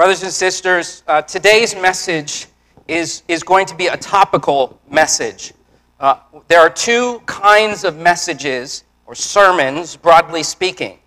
Brothers and sisters, uh, today's message is, is going to be a topical message. Uh, there are two kinds of messages or sermons, broadly speaking.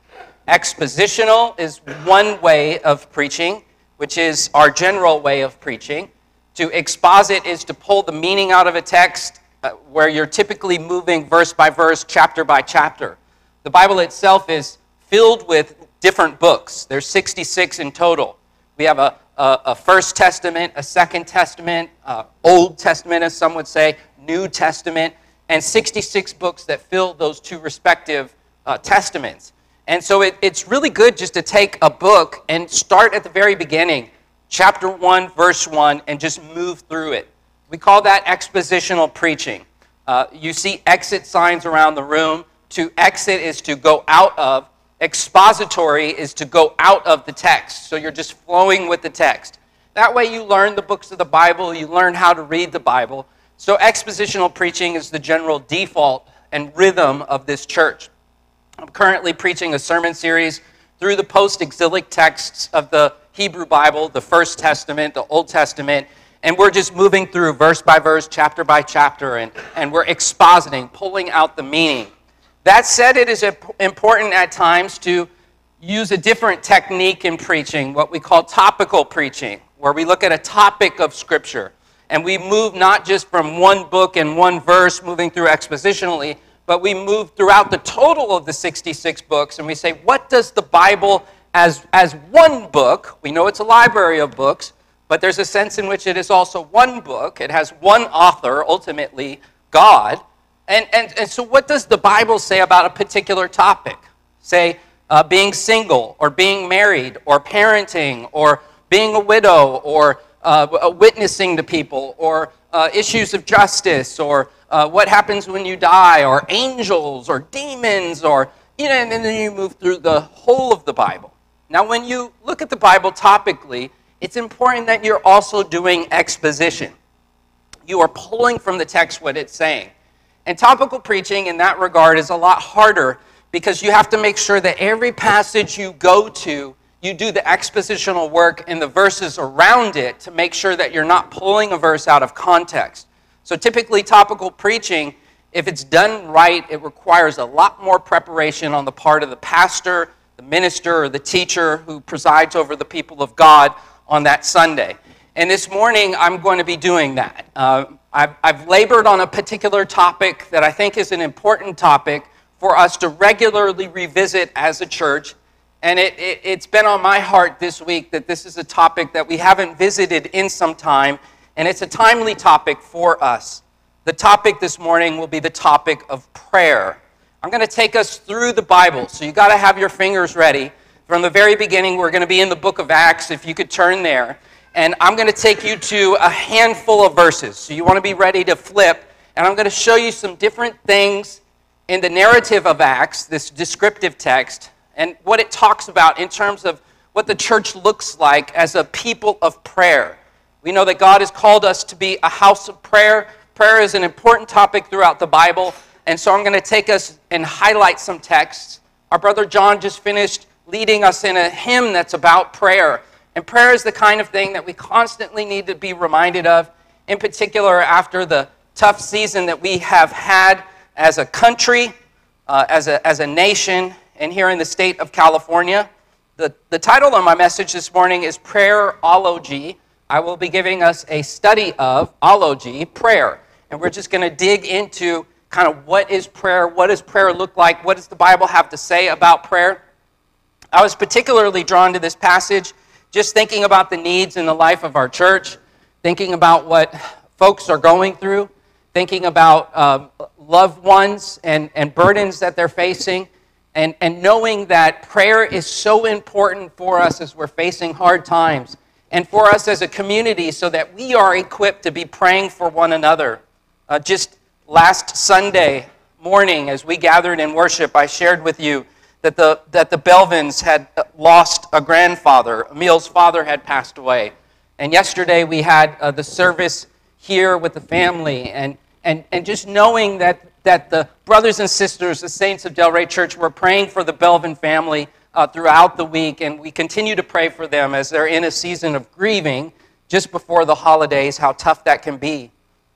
Expositional is one way of preaching, which is our general way of preaching. To exposit is to pull the meaning out of a text uh, where you're typically moving verse by verse, chapter by chapter. The Bible itself is filled with different books. There's 66 in total. We have a, a, a First Testament, a Second Testament, uh, Old Testament, as some would say, New Testament, and 66 books that fill those two respective uh, testaments. And so it, it's really good just to take a book and start at the very beginning, chapter 1, verse 1, and just move through it. We call that expositional preaching. Uh, you see exit signs around the room. To exit is to go out of, Expository is to go out of the text, so you're just flowing with the text. That way, you learn the books of the Bible, you learn how to read the Bible. So, expositional preaching is the general default and rhythm of this church. I'm currently preaching a sermon series through the post exilic texts of the Hebrew Bible, the First Testament, the Old Testament, and we're just moving through verse by verse, chapter by chapter, and, and we're expositing, pulling out the meaning. That said, it is important at times to use a different technique in preaching, what we call topical preaching, where we look at a topic of Scripture and we move not just from one book and one verse moving through expositionally, but we move throughout the total of the 66 books and we say, what does the Bible as, as one book, we know it's a library of books, but there's a sense in which it is also one book, it has one author, ultimately God. And, and, and so, what does the Bible say about a particular topic? Say, uh, being single, or being married, or parenting, or being a widow, or uh, witnessing to people, or uh, issues of justice, or uh, what happens when you die, or angels, or demons, or, you know, and then you move through the whole of the Bible. Now, when you look at the Bible topically, it's important that you're also doing exposition. You are pulling from the text what it's saying. And topical preaching in that regard is a lot harder because you have to make sure that every passage you go to, you do the expositional work in the verses around it to make sure that you're not pulling a verse out of context. So typically, topical preaching, if it's done right, it requires a lot more preparation on the part of the pastor, the minister, or the teacher who presides over the people of God on that Sunday. And this morning, I'm going to be doing that. Uh, I've, I've labored on a particular topic that I think is an important topic for us to regularly revisit as a church. And it, it, has been on my heart this week that this is a topic that we haven't visited in some time, and it's a timely topic for us. The topic this morning will be the topic of prayer. I'm going to take us through the Bible, so you've got to have your fingers ready. From the very beginning, we're going to be in the book of Acts, if you could turn there and I'm going to take you to a handful of verses. So you want to be ready to flip, and I'm going to show you some different things in the narrative of Acts, this descriptive text, and what it talks about in terms of what the church looks like as a people of prayer. We know that God has called us to be a house of prayer. Prayer is an important topic throughout the Bible, and so I'm going to take us and highlight some texts. Our brother John just finished leading us in a hymn that's about prayer. And prayer is the kind of thing that we constantly need to be reminded of, in particular after the tough season that we have had as a country, uh, as, a, as a nation, and here in the state of California. The, the title of my message this morning is Prayerology. I will be giving us a study of ology, prayer. And we're just going to dig into kind of what is prayer, what does prayer look like, what does the Bible have to say about prayer. I was particularly drawn to this passage just thinking about the needs in the life of our church, thinking about what folks are going through, thinking about uh, loved ones and, and burdens that they're facing, and, and knowing that prayer is so important for us as we're facing hard times and for us as a community so that we are equipped to be praying for one another. Uh, just last Sunday morning, as we gathered in worship, I shared with you that the, that the Belvins had lost a grandfather. Emil's father had passed away. And yesterday we had uh, the service here with the family. And, and, and just knowing that, that the brothers and sisters, the saints of Delray Church, were praying for the Belvin family uh, throughout the week, and we continue to pray for them as they're in a season of grieving just before the holidays, how tough that can be.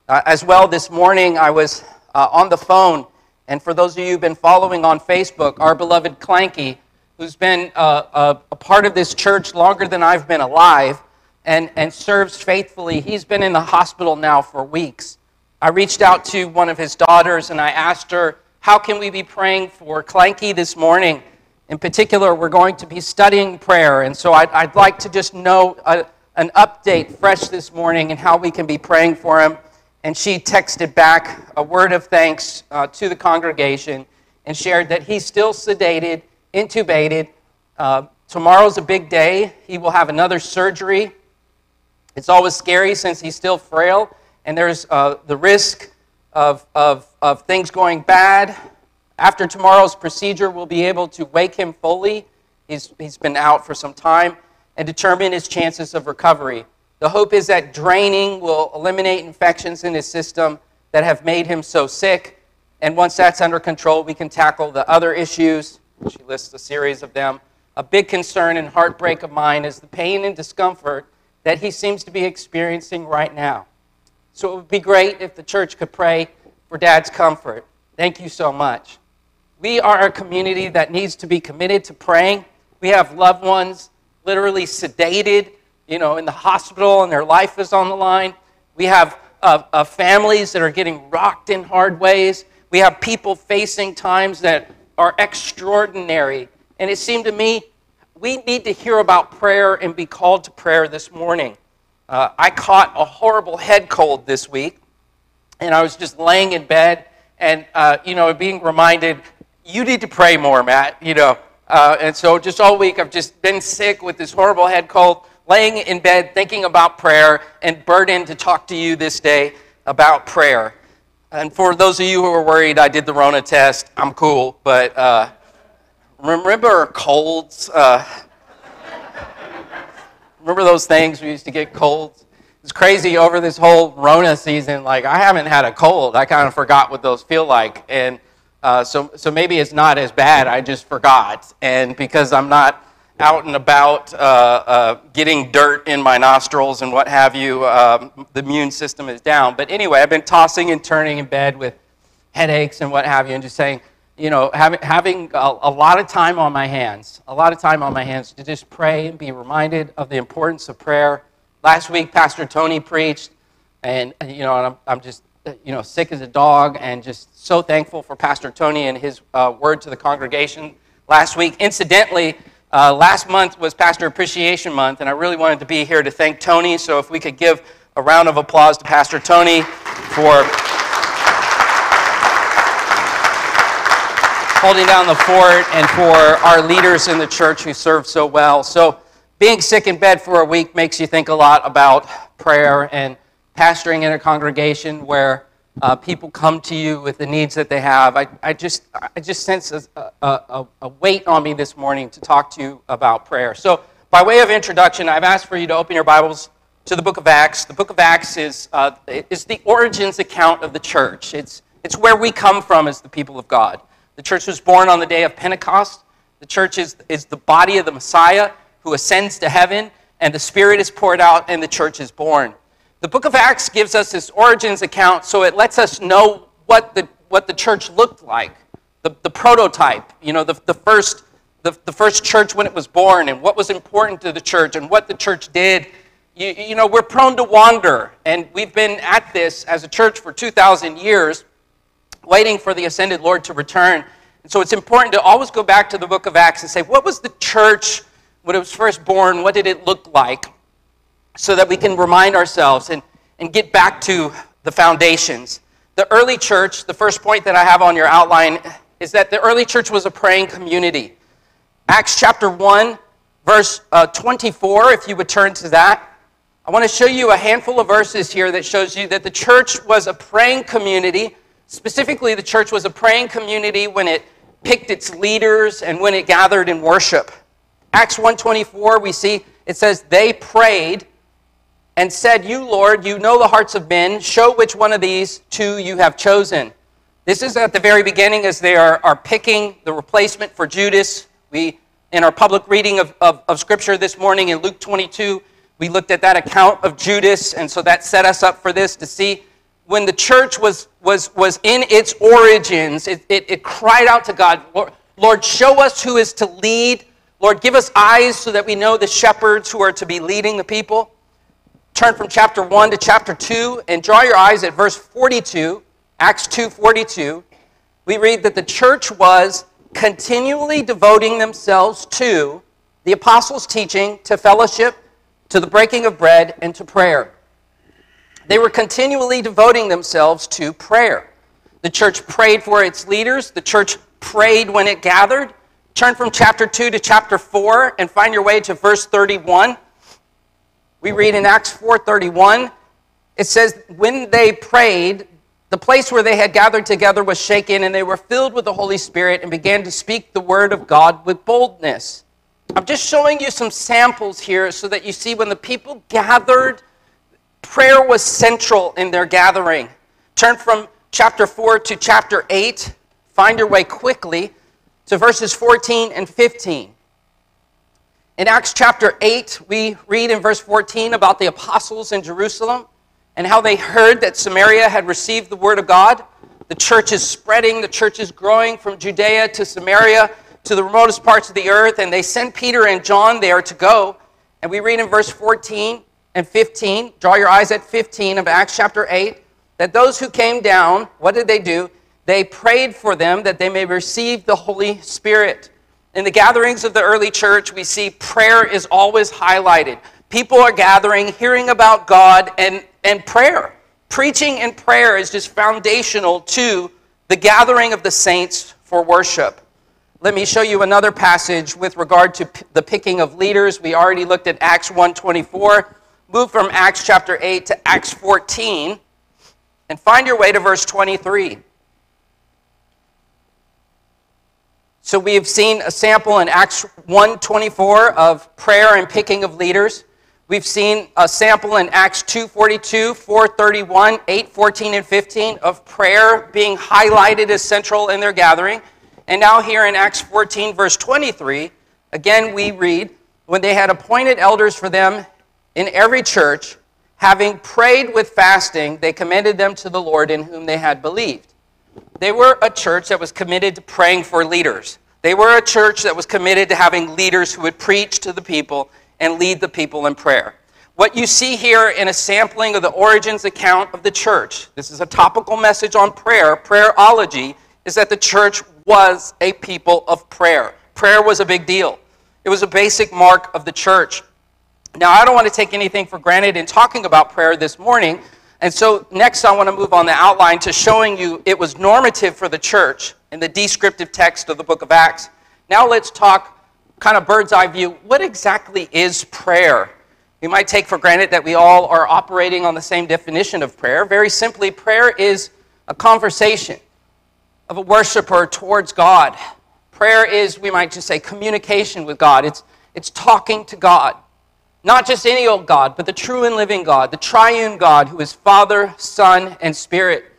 Uh, as well, this morning I was uh, on the phone, and for those of you who've been following on Facebook, our beloved Clanky, who's been uh, a, a part of this church longer than I've been alive and, and serves faithfully, he's been in the hospital now for weeks. I reached out to one of his daughters and I asked her, How can we be praying for Clanky this morning? In particular, we're going to be studying prayer, and so I'd, I'd like to just know a, an update fresh this morning and how we can be praying for him. And she texted back a word of thanks uh, to the congregation and shared that he's still sedated, intubated. Uh, tomorrow's a big day. He will have another surgery. It's always scary since he's still frail, and there's uh, the risk of, of, of things going bad. After tomorrow's procedure, we'll be able to wake him fully. He's, he's been out for some time and determine his chances of recovery. The hope is that draining will eliminate infections in his system that have made him so sick. And once that's under control, we can tackle the other issues. She lists a series of them. A big concern and heartbreak of mine is the pain and discomfort that he seems to be experiencing right now. So it would be great if the church could pray for dad's comfort. Thank you so much. We are a community that needs to be committed to praying. We have loved ones literally sedated, you know, in the hospital and their life is on the line. We have uh, uh, families that are getting rocked in hard ways. We have people facing times that are extraordinary. And it seemed to me we need to hear about prayer and be called to prayer this morning. Uh, I caught a horrible head cold this week, and I was just laying in bed and, uh, you know, being reminded, you need to pray more, Matt, you know. Uh, and so just all week, I've just been sick with this horrible head cold, laying in bed thinking about prayer, and burdened to talk to you this day about prayer. And for those of you who are worried, I did the Rona test. I'm cool, but uh, remember colds? Uh, remember those things we used to get colds? It's crazy over this whole Rona season. Like I haven't had a cold. I kind of forgot what those feel like, and uh, so, so maybe it's not as bad. I just forgot. And because I'm not out and about uh, uh, getting dirt in my nostrils and what have you, um, the immune system is down. But anyway, I've been tossing and turning in bed with headaches and what have you, and just saying, you know, having, having a, a lot of time on my hands, a lot of time on my hands to just pray and be reminded of the importance of prayer. Last week, Pastor Tony preached, and, you know, I'm, I'm just you know, sick as a dog, and just so thankful for Pastor Tony and his uh, word to the congregation last week. Incidentally, uh, last month was Pastor Appreciation Month, and I really wanted to be here to thank Tony. So if we could give a round of applause to Pastor Tony for holding down the fort and for our leaders in the church who serve so well. So being sick in bed for a week makes you think a lot about prayer and pastoring in a congregation where uh, people come to you with the needs that they have. I, I, just, I just sense a, a, a, weight on me this morning to talk to you about prayer. So, by way of introduction, I've asked for you to open your Bibles to the book of Acts. The book of Acts is, uh, is the origins account of the church, it's, it's where we come from as the people of God. The church was born on the day of Pentecost. The church is, is the body of the Messiah who ascends to heaven, and the Spirit is poured out, and the church is born. The book of Acts gives us this origins account, so it lets us know what the, what the church looked like, the, the prototype, you know, the, the, first, the, the first church when it was born, and what was important to the church, and what the church did. You, you know, we're prone to wander, and we've been at this as a church for 2,000 years, waiting for the ascended Lord to return. And so it's important to always go back to the book of Acts and say, what was the church when it was first born? What did it look like? So that we can remind ourselves and, and get back to the foundations. The early church, the first point that I have on your outline, is that the early church was a praying community. Acts chapter 1, verse uh, 24, if you would turn to that. I want to show you a handful of verses here that shows you that the church was a praying community. Specifically, the church was a praying community when it picked its leaders and when it gathered in worship. Acts 1:24 we see it says they prayed and said, You, Lord, you know the hearts of men. Show which one of these two you have chosen. This is at the very beginning as they are, are picking the replacement for Judas. We in our public reading of, of, of Scripture this morning in Luke 22, we looked at that account of Judas, and so that set us up for this to see when the church was, was, was in its origins, it, it, it cried out to God, Lord, Lord, show us who is to lead. Lord, give us eyes so that we know the shepherds who are to be leading the people. Turn from chapter 1 to chapter 2 and draw your eyes at verse 42, Acts 2:42, We read that the church was continually devoting themselves to the apostles' teaching, to fellowship, to the breaking of bread, and to prayer. They were continually devoting themselves to prayer. The church prayed for its leaders, the church prayed when it gathered. Turn from chapter 2 to chapter 4 and find your way to verse 31. We read in Acts 4:31, it says when they prayed, the place where they had gathered together was shaken and they were filled with the Holy Spirit and began to speak the word of God with boldness. I'm just showing you some samples here so that you see when the people gathered, prayer was central in their gathering. Turn from chapter 4 to chapter 8. Find your way quickly to verses 14 and 15. In Acts chapter 8, we read in verse 14 about the apostles in Jerusalem and how they heard that Samaria had received the word of God. The church is spreading, the church is growing from Judea to Samaria to the remotest parts of the earth, and they sent Peter and John there to go. And we read in verse 14 and 15, draw your eyes at 15 of Acts chapter 8, that those who came down, what did they do? They prayed for them that they may receive the Holy Spirit. In the gatherings of the early church, we see prayer is always highlighted. People are gathering, hearing about God, and, and prayer. Preaching and prayer is just foundational to the gathering of the saints for worship. Let me show you another passage with regard to p- the picking of leaders. We already looked at Acts 1:24. Move from Acts chapter 8 to Acts 14 and find your way to verse 23. So we have seen a sample in Acts 1:24 of prayer and picking of leaders. We've seen a sample in Acts 2:42, 431, 8:14 and 15 of prayer being highlighted as central in their gathering. And now here in Acts 14 verse 23, again we read, when they had appointed elders for them in every church, having prayed with fasting, they commended them to the Lord in whom they had believed. They were a church that was committed to praying for leaders. They were a church that was committed to having leaders who would preach to the people and lead the people in prayer. What you see here in a sampling of the origins account of the church, this is a topical message on prayer, prayerology, is that the church was a people of prayer. Prayer was a big deal. It was a basic mark of the church. Now, I don't want to take anything for granted in talking about prayer this morning and so, next, I want to move on the outline to showing you it was normative for the church in the descriptive text of the book of Acts. Now, let's talk kind of bird's eye view. What exactly is prayer? We might take for granted that we all are operating on the same definition of prayer. Very simply, prayer is a conversation of a worshiper towards God. Prayer is, we might just say, communication with God. It's, it's talking to God. Not just any old God, but the true and living God, the triune God who is Father, Son, and Spirit.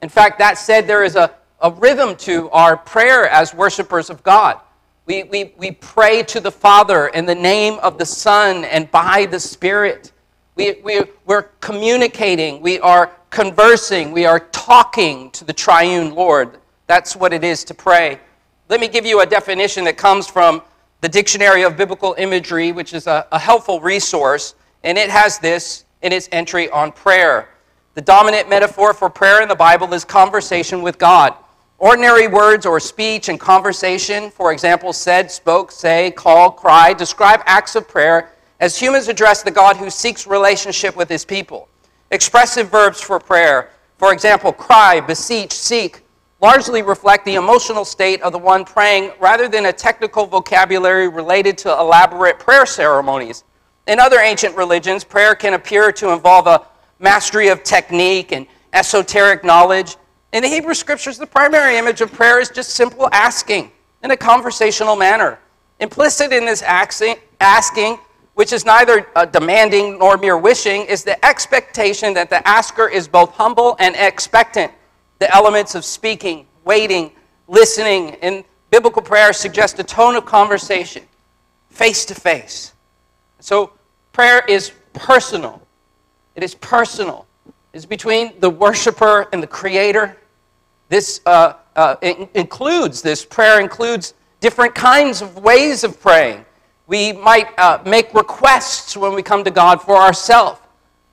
In fact, that said, there is a, a rhythm to our prayer as worshipers of God. We, we, we pray to the Father in the name of the Son and by the Spirit. We, we, we're communicating, we are conversing, we are talking to the triune Lord. That's what it is to pray. Let me give you a definition that comes from the Dictionary of Biblical Imagery, which is a, a helpful resource, and it has this in its entry on prayer. The dominant metaphor for prayer in the Bible is conversation with God. Ordinary words or speech and conversation, for example, said, spoke, say, call, cry, describe acts of prayer as humans address the God who seeks relationship with his people. Expressive verbs for prayer, for example, cry, beseech, seek, largely reflect the emotional state of the one praying rather than a technical vocabulary related to elaborate prayer ceremonies. In other ancient religions, prayer can appear to involve a mastery of technique and esoteric knowledge. In the Hebrew scriptures, the primary image of prayer is just simple asking in a conversational manner. Implicit in this asking, which is neither uh, demanding nor mere wishing, is the expectation that the asker is both humble and expectant the elements of speaking, waiting, listening, and biblical prayer suggest a tone of conversation. face to face. So prayer is personal. It is personal. It's between the worshiper and the creator. This uh, uh, includes, this prayer includes different kinds of ways of praying. We might uh, make requests when we come to God for ourselves.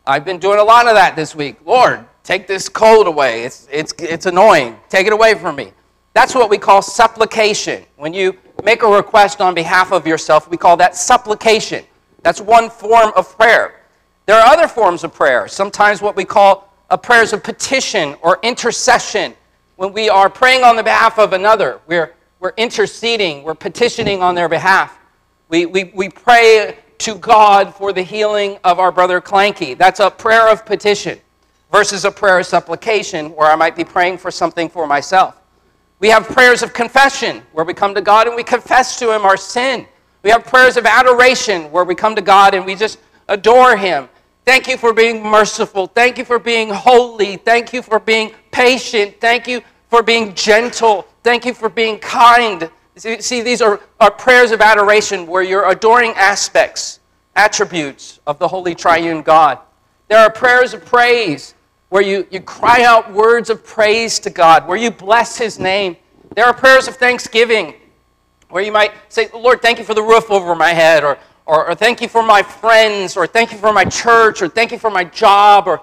I've been doing a lot of that this week. Lord, take this cold away. It's, it's, it's annoying. Take it away from me. That's what we call supplication. When you make a request on behalf of yourself, we call that supplication. That's one form of prayer. There are other forms of prayer, sometimes what we call prayers of petition or intercession. When we are praying on the behalf of another, we're, we're interceding, we're petitioning on their behalf. We, we, we pray to God for the healing of our brother Clanky. That's a prayer of petition versus a prayer of supplication where I might be praying for something for myself. We have prayers of confession where we come to God and we confess to Him our sin. We have prayers of adoration where we come to God and we just adore Him. Thank you for being merciful. Thank you for being holy. Thank you for being patient. Thank you for being gentle. Thank you for being kind. See, these are, are prayers of adoration where you're adoring aspects, attributes of the Holy Triune God. There are prayers of praise where you, you cry out words of praise to God, where you bless His name. There are prayers of thanksgiving where you might say, Lord, thank you for the roof over my head, or, or, or, thank you for my friends, or thank you for my church, or thank you for my job, or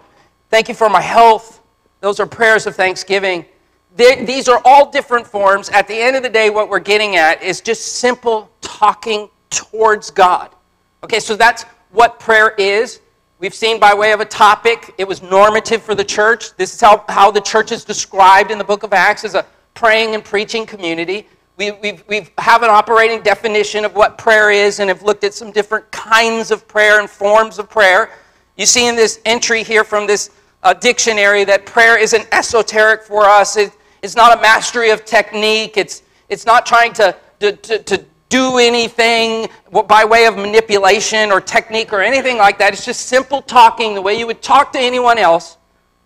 thank you for my health. Those are prayers of thanksgiving. These are all different forms. At the end of the day, what we're getting at is just simple talking towards God. Okay, so that's what prayer is. We've seen by way of a topic, it was normative for the church. This is how, how the church is described in the book of Acts as a praying and preaching community. We, we've, we have an operating definition of what prayer is and have looked at some different kinds of prayer and forms of prayer. You see in this entry here from this uh, dictionary that prayer isn't esoteric for us. It, it's not a mastery of technique. It's, it's not trying to, to, to, to do anything by way of manipulation or technique or anything like that. It's just simple talking the way you would talk to anyone else,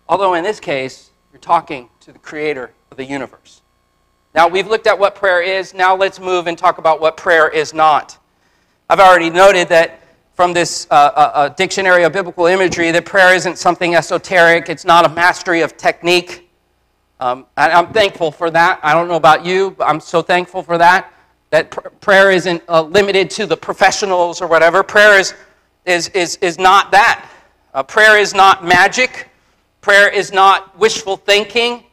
although in this case, you're talking to the creator of the universe. Now, we've looked at what prayer is. Now, let's move and talk about what prayer is not. I've already noted that from this uh, uh, uh, dictionary of biblical imagery that prayer isn't something esoteric, it's not a mastery of technique. Um, I'm thankful for that. I don't know about you, but I'm so thankful for that. That pr- prayer isn't uh, limited to the professionals or whatever. Prayer is, is, is, is not that. Uh, prayer is not magic. Prayer is not wishful thinking.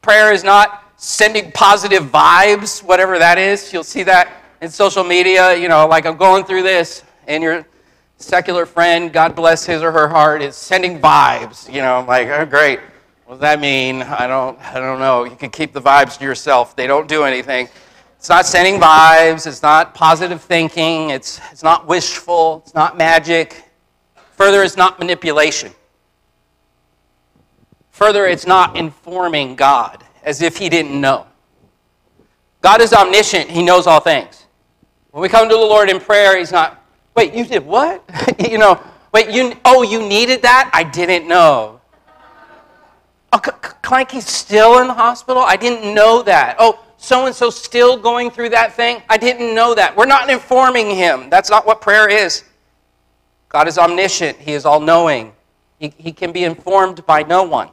Prayer is not sending positive vibes, whatever that is. You'll see that in social media. You know, like I'm going through this, and your secular friend, God bless his or her heart, is sending vibes. You know, like, oh, great. What does that mean? I don't, I don't know. You can keep the vibes to yourself. They don't do anything. It's not sending vibes. It's not positive thinking. It's, it's not wishful. It's not magic. Further, it's not manipulation. Further, it's not informing God as if he didn't know. God is omniscient, he knows all things. When we come to the Lord in prayer, he's not, wait, you did what? you know, wait, you, oh, you needed that? I didn't know. Oh, Clanky's still in the hospital? I didn't know that. Oh, so and so still going through that thing? I didn't know that. We're not informing him. That's not what prayer is. God is omniscient, He is all knowing. He, he can be informed by no one.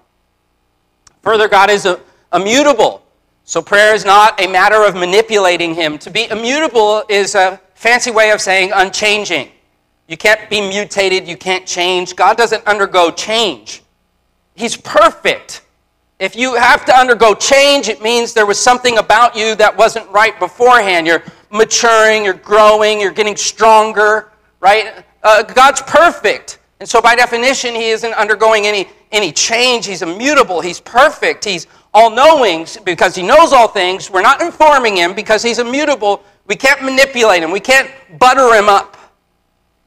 Further, God is a, immutable. So prayer is not a matter of manipulating him. To be immutable is a fancy way of saying unchanging. You can't be mutated, you can't change. God doesn't undergo change. He's perfect. If you have to undergo change, it means there was something about you that wasn't right beforehand. You're maturing, you're growing, you're getting stronger, right? Uh, God's perfect. And so, by definition, He isn't undergoing any, any change. He's immutable. He's perfect. He's all knowing because he knows all things. We're not informing him because he's immutable. We can't manipulate him, we can't butter him up.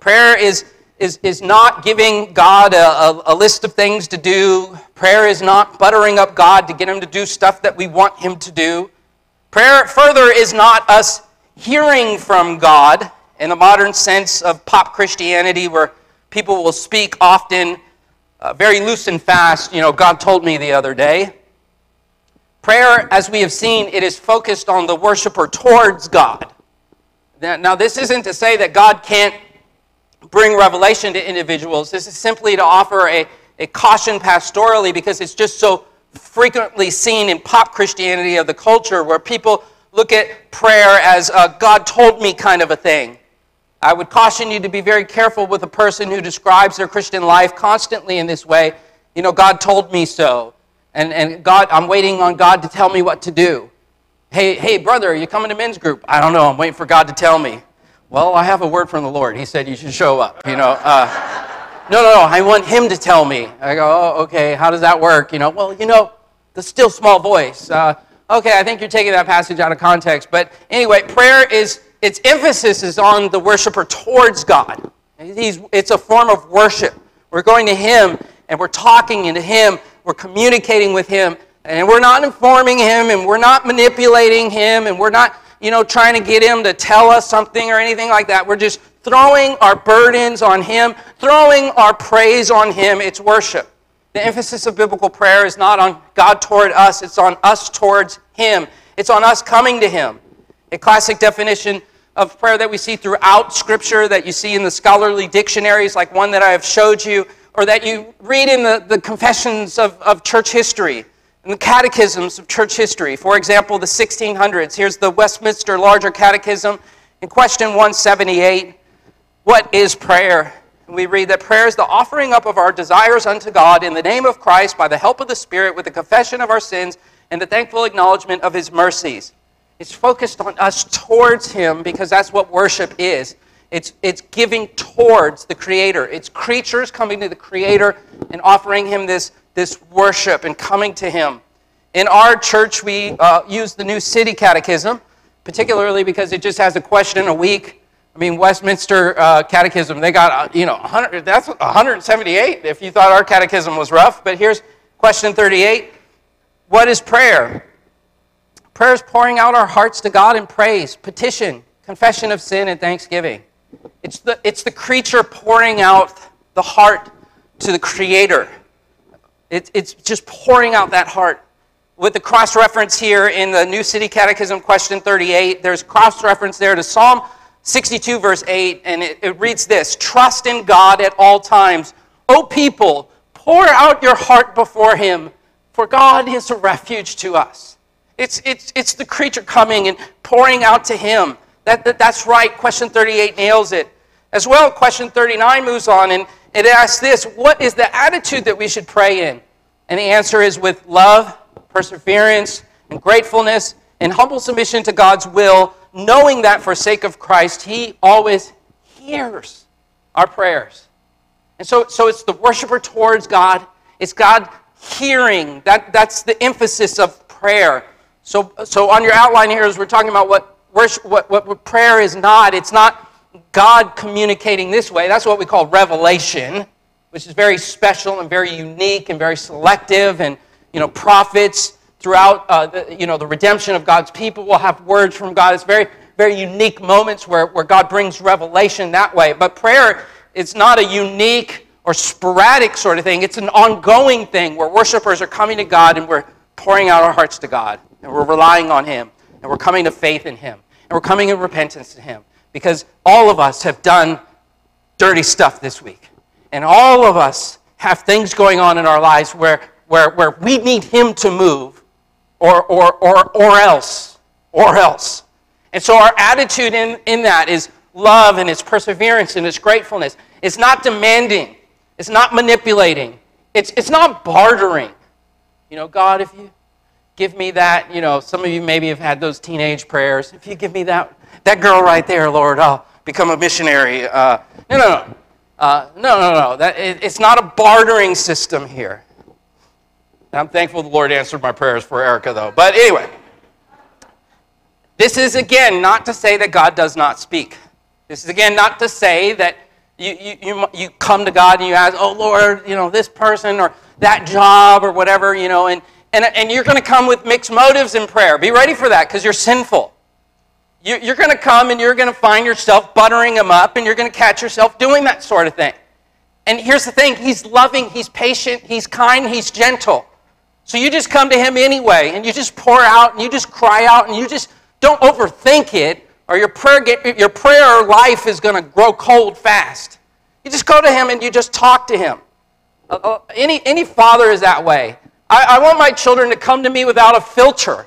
Prayer is, is, is not giving God a, a, a list of things to do. Prayer is not buttering up God to get him to do stuff that we want him to do. Prayer, further, is not us hearing from God in the modern sense of pop Christianity, where people will speak often uh, very loose and fast. You know, God told me the other day. Prayer, as we have seen, it is focused on the worshiper towards God. Now, this isn't to say that God can't bring revelation to individuals. This is simply to offer a, a caution pastorally because it's just so frequently seen in pop Christianity of the culture where people look at prayer as a God told me kind of a thing. I would caution you to be very careful with a person who describes their Christian life constantly in this way. You know, God told me so. And, and God, I'm waiting on God to tell me what to do. Hey, hey, brother, are you coming to men's group? I don't know. I'm waiting for God to tell me. Well, I have a word from the Lord. He said you should show up. You know, uh, no, no, no. I want Him to tell me. I go, oh, okay. How does that work? You know, well, you know, the still small voice. Uh, okay, I think you're taking that passage out of context. But anyway, prayer is its emphasis is on the worshiper towards God. He's, it's a form of worship. We're going to Him and we're talking to Him. We're communicating with Him. And we're not informing Him and we're not manipulating Him and we're not, you know, trying to get Him to tell us something or anything like that. We're just throwing our burdens on Him, throwing our praise on Him. It's worship. The emphasis of biblical prayer is not on God toward us, it's on us towards Him. It's on us coming to Him. A classic definition of prayer that we see throughout Scripture, that you see in the scholarly dictionaries, like one that I have showed you, or that you read in the, the confessions of, of church history and the catechisms of church history. For example, the 1600s. Here's the Westminster Larger Catechism in question 178 What is prayer? We read that prayer is the offering up of our desires unto God in the name of Christ by the help of the Spirit with the confession of our sins and the thankful acknowledgement of his mercies. It's focused on us towards Him because that's what worship is. It's, it's giving towards the Creator. It's creatures coming to the Creator and offering Him this, this worship and coming to Him. In our church, we uh, use the New City Catechism, particularly because it just has a question a week. I mean, Westminster uh, Catechism, they got, uh, you know, 100, that's 178 if you thought our catechism was rough. But here's question 38 What is prayer? Prayer is pouring out our hearts to God in praise, petition, confession of sin, and thanksgiving. It's the, it's the creature pouring out the heart to the Creator. It, it's just pouring out that heart. With the cross reference here in the New City Catechism, question 38, there's cross reference there to Psalm 62, verse 8, and it, it reads this Trust in God at all times. O people, pour out your heart before Him, for God is a refuge to us. It's, it's, it's the creature coming and pouring out to him. That, that, that's right. Question 38 nails it. As well, question 39 moves on and it asks this What is the attitude that we should pray in? And the answer is with love, perseverance, and gratefulness, and humble submission to God's will, knowing that for sake of Christ, He always hears our prayers. And so, so it's the worshiper towards God, it's God hearing. That, that's the emphasis of prayer. So, so on your outline here, as we're talking about what, worship, what, what prayer is not, it's not God communicating this way. That's what we call revelation, which is very special and very unique and very selective. And, you know, prophets throughout, uh, the, you know, the redemption of God's people We'll have words from God. It's very, very unique moments where, where God brings revelation that way. But prayer is not a unique or sporadic sort of thing. It's an ongoing thing where worshipers are coming to God and we're pouring out our hearts to God and we're relying on Him, and we're coming to faith in Him, and we're coming in repentance to Him. Because all of us have done dirty stuff this week. And all of us have things going on in our lives where, where, where we need Him to move, or, or, or, or else. Or else. And so our attitude in, in that is love and it's perseverance and it's gratefulness. It's not demanding, it's not manipulating, it's, it's not bartering. You know, God, if you give me that, you know, some of you maybe have had those teenage prayers. If you give me that, that girl right there, Lord, I'll become a missionary. Uh, no, no, no. Uh, no, no, no. That, it, it's not a bartering system here. I'm thankful the Lord answered my prayers for Erica, though. But anyway, this is again not to say that God does not speak. This is again not to say that you, you, you, you come to God and you ask, oh, Lord, you know, this person or that job or whatever, you know, and, and, and you're going to come with mixed motives in prayer. Be ready for that because you're sinful. You, you're going to come and you're going to find yourself buttering him up and you're going to catch yourself doing that sort of thing. And here's the thing He's loving, He's patient, He's kind, He's gentle. So you just come to Him anyway and you just pour out and you just cry out and you just don't overthink it or your prayer, your prayer life is going to grow cold fast. You just go to him and you just talk to him. Uh, uh, any, any father is that way. I, I want my children to come to me without a filter.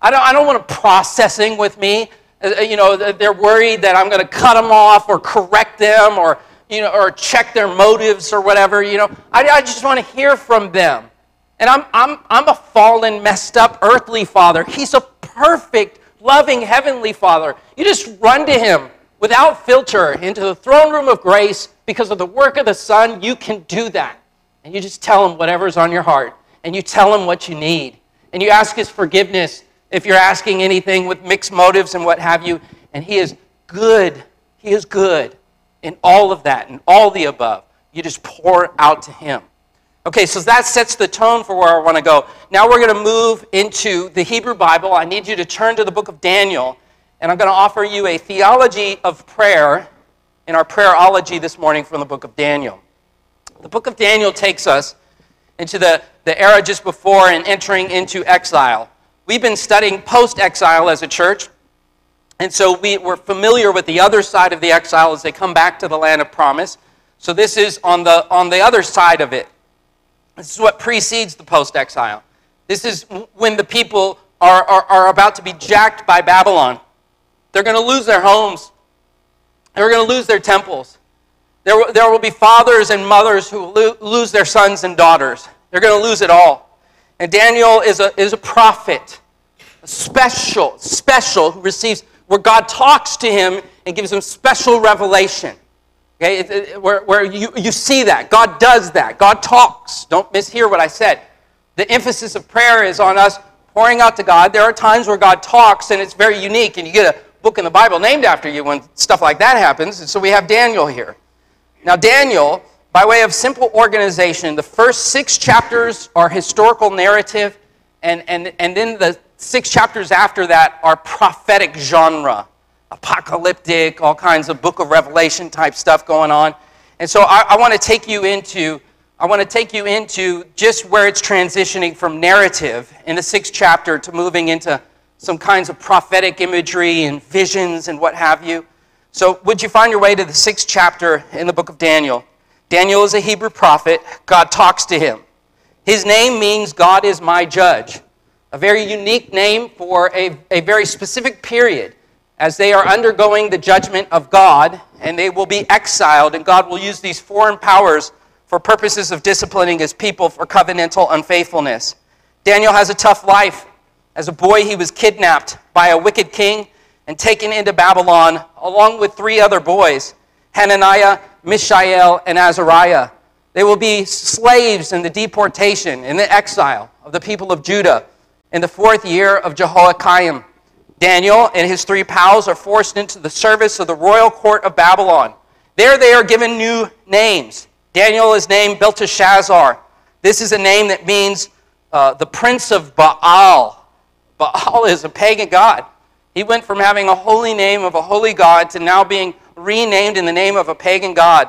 I don't, I don't want them processing with me. Uh, you know, they're worried that I'm going to cut them off or correct them or, you know, or check their motives or whatever. You know, I, I just want to hear from them. And I'm, I'm, I'm a fallen, messed up earthly father. He's a perfect, loving heavenly father. You just run to him without filter into the throne room of grace because of the work of the Son. You can do that. And you just tell him whatever's on your heart. And you tell him what you need. And you ask his forgiveness if you're asking anything with mixed motives and what have you. And he is good. He is good in all of that and all the above. You just pour out to him. Okay, so that sets the tone for where I want to go. Now we're going to move into the Hebrew Bible. I need you to turn to the book of Daniel, and I'm going to offer you a theology of prayer in our prayerology this morning from the book of Daniel. The book of Daniel takes us into the, the era just before and entering into exile. We've been studying post exile as a church, and so we, we're familiar with the other side of the exile as they come back to the land of promise. So this is on the, on the other side of it. This is what precedes the post exile. This is when the people are, are, are about to be jacked by Babylon. They're going to lose their homes, they're going to lose their temples. There, there will be fathers and mothers who lo- lose their sons and daughters. They're going to lose it all. And Daniel is a, is a prophet, a special, special, who receives, where God talks to him and gives him special revelation. Okay, it, it, where, where you, you see that. God does that. God talks. Don't mishear what I said. The emphasis of prayer is on us pouring out to God. There are times where God talks and it's very unique, and you get a book in the Bible named after you when stuff like that happens. And so we have Daniel here. Now, Daniel, by way of simple organization, the first six chapters are historical narrative, and, and, and then the six chapters after that are prophetic genre apocalyptic, all kinds of book of Revelation type stuff going on. And so I, I want to take you into I want to take you into just where it's transitioning from narrative in the sixth chapter to moving into some kinds of prophetic imagery and visions and what have you. So, would you find your way to the sixth chapter in the book of Daniel? Daniel is a Hebrew prophet. God talks to him. His name means God is my judge, a very unique name for a, a very specific period as they are undergoing the judgment of God, and they will be exiled, and God will use these foreign powers for purposes of disciplining his people for covenantal unfaithfulness. Daniel has a tough life. As a boy, he was kidnapped by a wicked king and taken into Babylon along with three other boys Hananiah, Mishael, and Azariah. They will be slaves in the deportation, in the exile of the people of Judah in the fourth year of Jehoiakim. Daniel and his three pals are forced into the service of the royal court of Babylon. There they are given new names. Daniel is named Belteshazzar. This is a name that means uh, the prince of Baal. Baal is a pagan god. He went from having a holy name of a holy god to now being renamed in the name of a pagan god.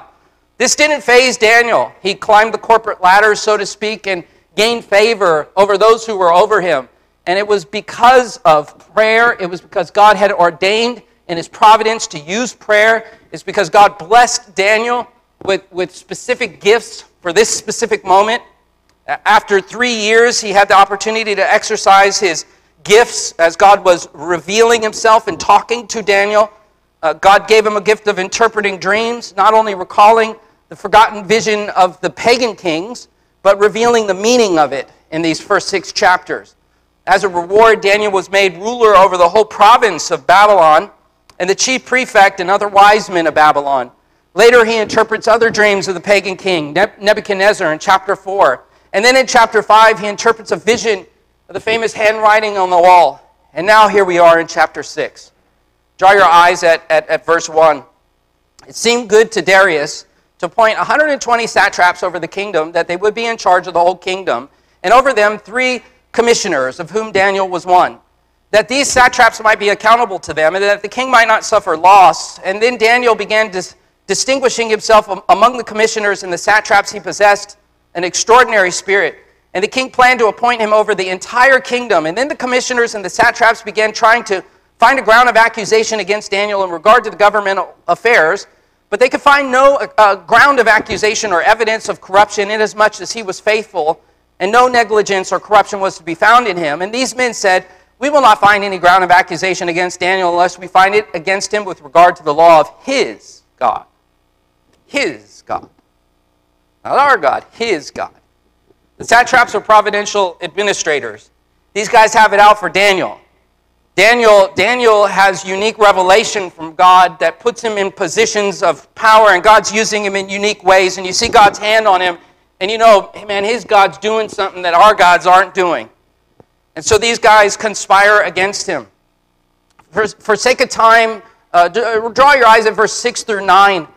This didn't faze Daniel. He climbed the corporate ladder, so to speak, and gained favor over those who were over him. And it was because of prayer, it was because God had ordained in his providence to use prayer. It's because God blessed Daniel with, with specific gifts for this specific moment. After three years, he had the opportunity to exercise his gifts as God was revealing himself and talking to Daniel. Uh, God gave him a gift of interpreting dreams, not only recalling the forgotten vision of the pagan kings, but revealing the meaning of it in these first six chapters. As a reward, Daniel was made ruler over the whole province of Babylon and the chief prefect and other wise men of Babylon. Later, he interprets other dreams of the pagan king, Nebuchadnezzar, in chapter 4. And then in chapter 5, he interprets a vision of the famous handwriting on the wall. And now here we are in chapter 6. Draw your eyes at, at, at verse 1. It seemed good to Darius to appoint 120 satraps over the kingdom, that they would be in charge of the whole kingdom, and over them three commissioners, of whom Daniel was one, that these satraps might be accountable to them, and that the king might not suffer loss. And then Daniel began dis- distinguishing himself among the commissioners and the satraps he possessed an extraordinary spirit. And the king planned to appoint him over the entire kingdom. And then the commissioners and the satraps began trying to find a ground of accusation against Daniel in regard to the governmental affairs, but they could find no uh, ground of accusation or evidence of corruption inasmuch as he was faithful, and no negligence or corruption was to be found in him. And these men said, We will not find any ground of accusation against Daniel unless we find it against him with regard to the law of his God. His God. Not our God, his God. The satraps are providential administrators. These guys have it out for Daniel. Daniel, Daniel has unique revelation from God that puts him in positions of power, and God's using him in unique ways. And you see God's hand on him, and you know, man, his God's doing something that our gods aren't doing. And so these guys conspire against him. For, for sake of time, uh, draw your eyes at verse 6 through 9.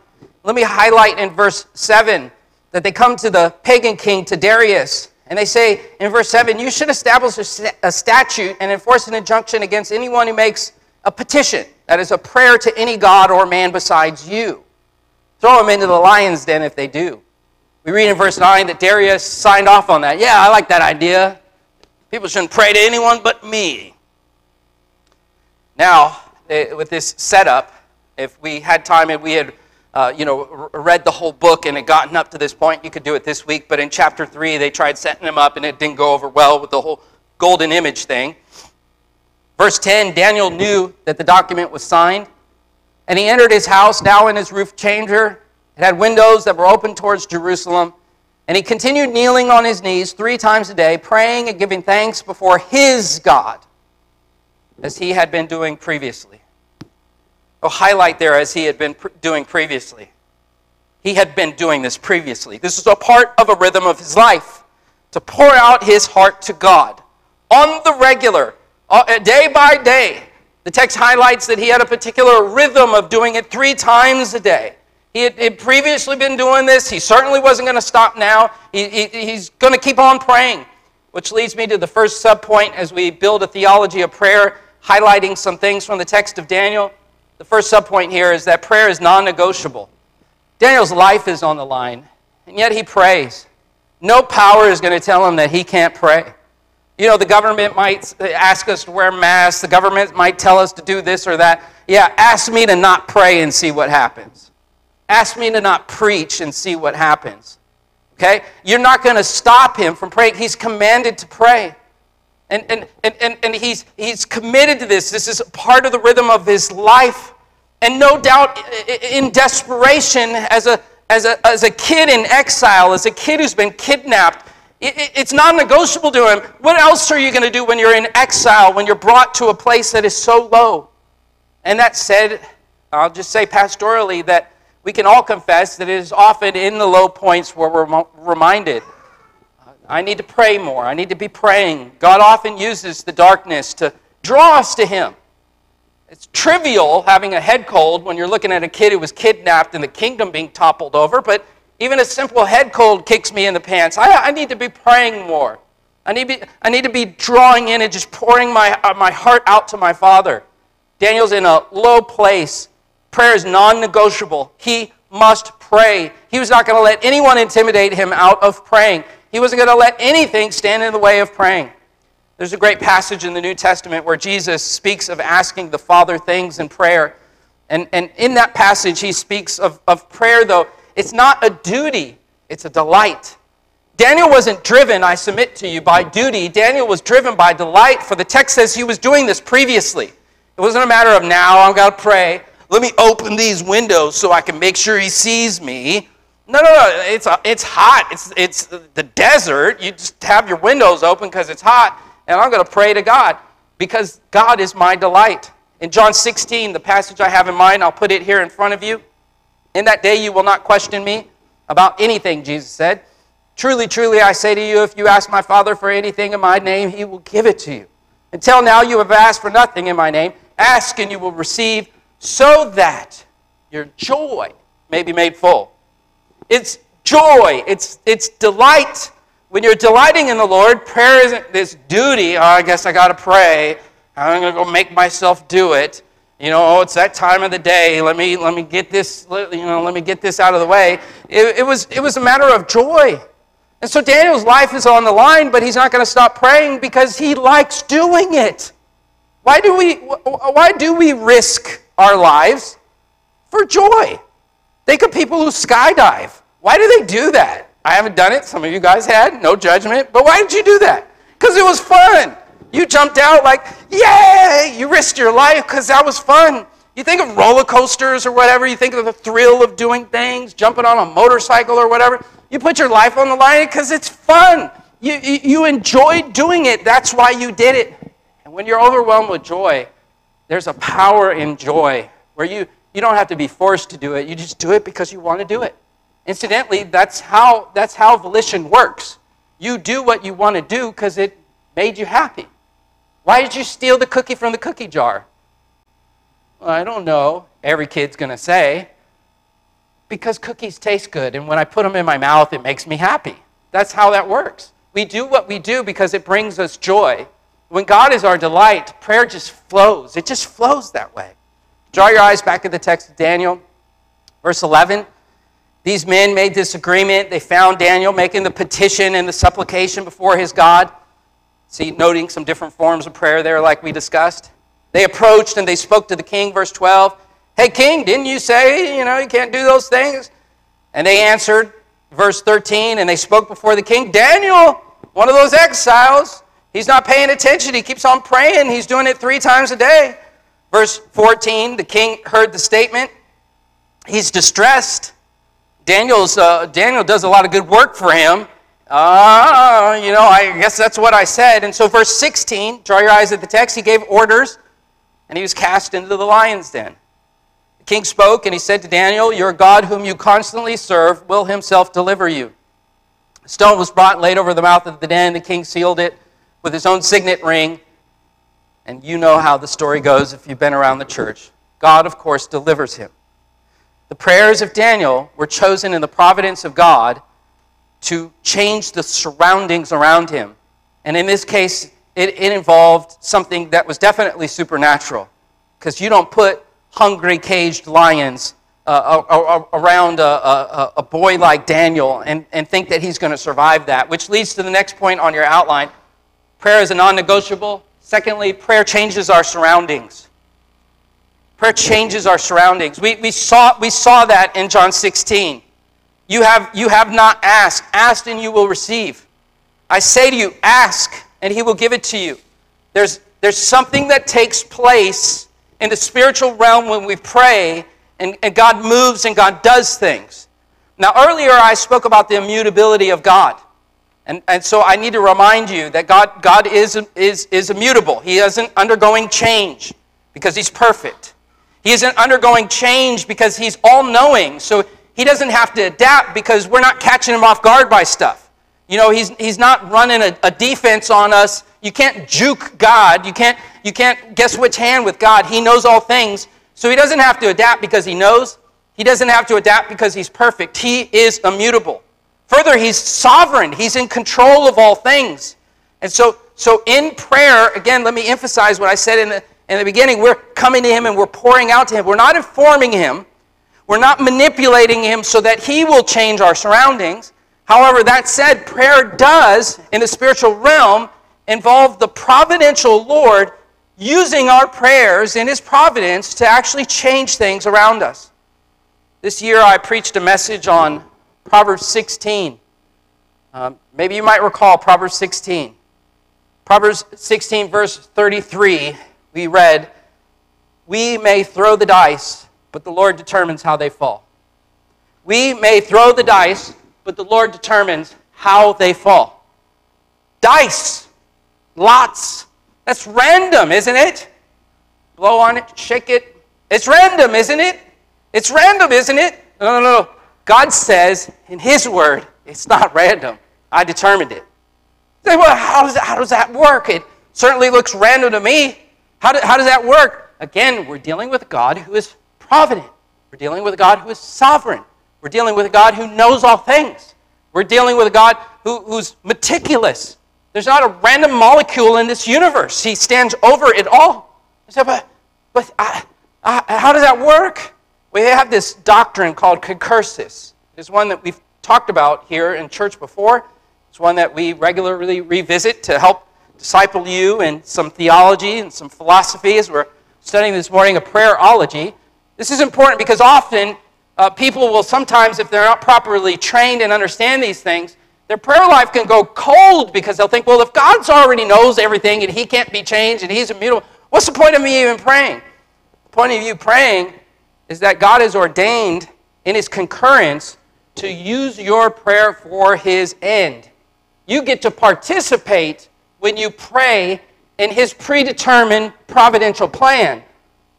Let me highlight in verse 7 that they come to the pagan king, to Darius, and they say in verse 7 you should establish a, statute and enforce an injunction against anyone who makes a petition, that is, a prayer to any god or man besides you. Throw them into the lion's den if they do. We read in verse 9 that Darius signed off on that. Yeah, I like that idea. People shouldn't pray to anyone but me. Now, eh, with this setup, if we had time and we had uh, you know, read the whole book and had gotten up to this point, you could do it this week. But in chapter 3, they tried setting him up and it didn't go over well with the whole golden image thing. Verse 10 Daniel knew that the document was signed, and he entered his house, now in his roof chamber. It had windows that were open towards Jerusalem. And he continued kneeling on his knees three times a day, praying and giving thanks before his God, as he had been doing previously a highlight there as he had been pr- doing previously. He had been doing this previously. This is a part of a rhythm of his life to pour out his heart to God on the regular, uh, day by day. The text highlights that he had a particular rhythm of doing it three times a day. He had, had previously been doing this. He certainly wasn't going to stop now. He, he, he's going to keep on praying, which leads me to the first subpoint as we build a theology of prayer, highlighting some things from the text of Daniel. The first subpoint here is that prayer is non negotiable. Daniel's life is on the line, and yet he prays. No power is going to tell him that he can't pray. You know, the government might ask us to wear masks, the government might tell us to do this or that. Yeah, ask me to not pray and see what happens. Ask me to not preach and see what happens. Okay? You're not going to stop him from praying. He's commanded to pray. And, and, and, and, and he's, he's committed to this. This is part of the rhythm of his life. And no doubt, in desperation, as a, as a, as a kid in exile, as a kid who's been kidnapped, it, it's non negotiable to him. What else are you going to do when you're in exile, when you're brought to a place that is so low? And that said, I'll just say pastorally that we can all confess that it is often in the low points where we're reminded I need to pray more. I need to be praying. God often uses the darkness to draw us to Him. It's trivial having a head cold when you're looking at a kid who was kidnapped and the kingdom being toppled over, but even a simple head cold kicks me in the pants. I, I need to be praying more. I need, be, I need to be drawing in and just pouring my, uh, my heart out to my Father. Daniel's in a low place. Prayer is non negotiable. He must pray. He was not going to let anyone intimidate him out of praying. He wasn't going to let anything stand in the way of praying. There's a great passage in the New Testament where Jesus speaks of asking the Father things in prayer. And, and in that passage, he speaks of, of prayer, though. It's not a duty, it's a delight. Daniel wasn't driven, I submit to you, by duty. Daniel was driven by delight, for the text says he was doing this previously. It wasn't a matter of now, I've got to pray. Let me open these windows so I can make sure he sees me. No, no, no. It's, uh, it's hot. It's, it's the desert. You just have your windows open because it's hot. And I'm going to pray to God because God is my delight. In John 16, the passage I have in mind, I'll put it here in front of you. In that day you will not question me about anything, Jesus said. Truly, truly, I say to you, if you ask my Father for anything in my name, he will give it to you. Until now you have asked for nothing in my name. Ask and you will receive so that your joy may be made full. It's joy, it's, it's delight. When you're delighting in the Lord, prayer isn't this duty, oh, I guess I got to pray. I'm going to go make myself do it. You know, oh, it's that time of the day. Let me, let me get this, you know, let me get this out of the way. It, it, was, it was a matter of joy. And so Daniel's life is on the line, but he's not going to stop praying because he likes doing it. Why do we, why do we risk our lives for joy? Think of people who skydive. Why do they do that? I haven't done it. Some of you guys had. No judgment. But why did you do that? Because it was fun. You jumped out like, yay! You risked your life because that was fun. You think of roller coasters or whatever, you think of the thrill of doing things, jumping on a motorcycle or whatever. You put your life on the line because it's fun. You, you, you enjoyed doing it. That's why you did it. And when you're overwhelmed with joy, there's a power in joy where you, you don't have to be forced to do it. You just do it because you want to do it. Incidentally, that's how, that's how volition works. You do what you want to do because it made you happy. Why did you steal the cookie from the cookie jar? Well, I don't know. Every kid's going to say. Because cookies taste good, and when I put them in my mouth, it makes me happy. That's how that works. We do what we do because it brings us joy. When God is our delight, prayer just flows. It just flows that way. Draw your eyes back at the text of Daniel, verse 11. These men made this agreement. They found Daniel making the petition and the supplication before his God. See, noting some different forms of prayer there, like we discussed. They approached and they spoke to the king, verse 12. Hey, king, didn't you say, you know, you can't do those things? And they answered, verse 13, and they spoke before the king. Daniel, one of those exiles, he's not paying attention. He keeps on praying. He's doing it three times a day. Verse 14, the king heard the statement. He's distressed. Daniel's, uh, Daniel does a lot of good work for him. Uh, you know, I guess that's what I said. And so, verse 16, draw your eyes at the text, he gave orders and he was cast into the lion's den. The king spoke and he said to Daniel, Your God, whom you constantly serve, will himself deliver you. A stone was brought and laid over the mouth of the den. The king sealed it with his own signet ring. And you know how the story goes if you've been around the church. God, of course, delivers him. The prayers of Daniel were chosen in the providence of God to change the surroundings around him. And in this case, it, it involved something that was definitely supernatural because you don't put hungry, caged lions uh, around a, a, a, boy like Daniel and, and think that he's going to survive that, which leads to the next point on your outline. Prayer is a non negotiable. Secondly, prayer changes our surroundings. Prayer changes our surroundings. We, we, saw, we saw that in John 16. You have, you have not asked. Asked and you will receive. I say to you, ask and he will give it to you. There's, there's something that takes place in the spiritual realm when we pray and, and God moves and God does things. Now, earlier I spoke about the immutability of God. And, and so I need to remind you that God, God is, is, is immutable. He isn't undergoing change because He's perfect. He isn't undergoing change because He's all knowing. So He doesn't have to adapt because we're not catching Him off guard by stuff. You know, he's, he's not running a, a defense on us. You can't juke God. You can't, you can't guess which hand with God. He knows all things. So he doesn't have to adapt because he knows. He doesn't have to adapt because he's perfect. He is immutable. Further, he's sovereign. He's in control of all things. And so, so in prayer, again, let me emphasize what I said in the, in the beginning. We're coming to him and we're pouring out to him. We're not informing him. We're not manipulating him so that he will change our surroundings. However, that said, prayer does, in the spiritual realm, involve the providential Lord using our prayers in His providence to actually change things around us. This year I preached a message on Proverbs 16. Um, maybe you might recall Proverbs 16. Proverbs 16, verse 33, we read, We may throw the dice, but the Lord determines how they fall. We may throw the dice, but the Lord determines how they fall. Dice, lots. That's random, isn't it? Blow on it, shake it. It's random, isn't it? It's random, isn't it? No, no, no. God says in His Word, it's not random. I determined it. say, well, how does, that, how does that work? It certainly looks random to me. How, do, how does that work? Again, we're dealing with a God who is provident. We're dealing with a God who is sovereign. We're dealing with a God who knows all things. We're dealing with a God who, who's meticulous. There's not a random molecule in this universe. He stands over it all. I said, but, but I, I, how does that work? We have this doctrine called concursus. It's one that we've talked about here in church before. It's one that we regularly revisit to help disciple you in some theology and some philosophy as we're studying this morning a prayerology. This is important because often uh, people will sometimes, if they're not properly trained and understand these things, their prayer life can go cold because they'll think, well, if God's already knows everything and He can't be changed and He's immutable, what's the point of me even praying? The point of you praying is that God has ordained in His concurrence to use your prayer for His end. You get to participate when you pray in His predetermined providential plan.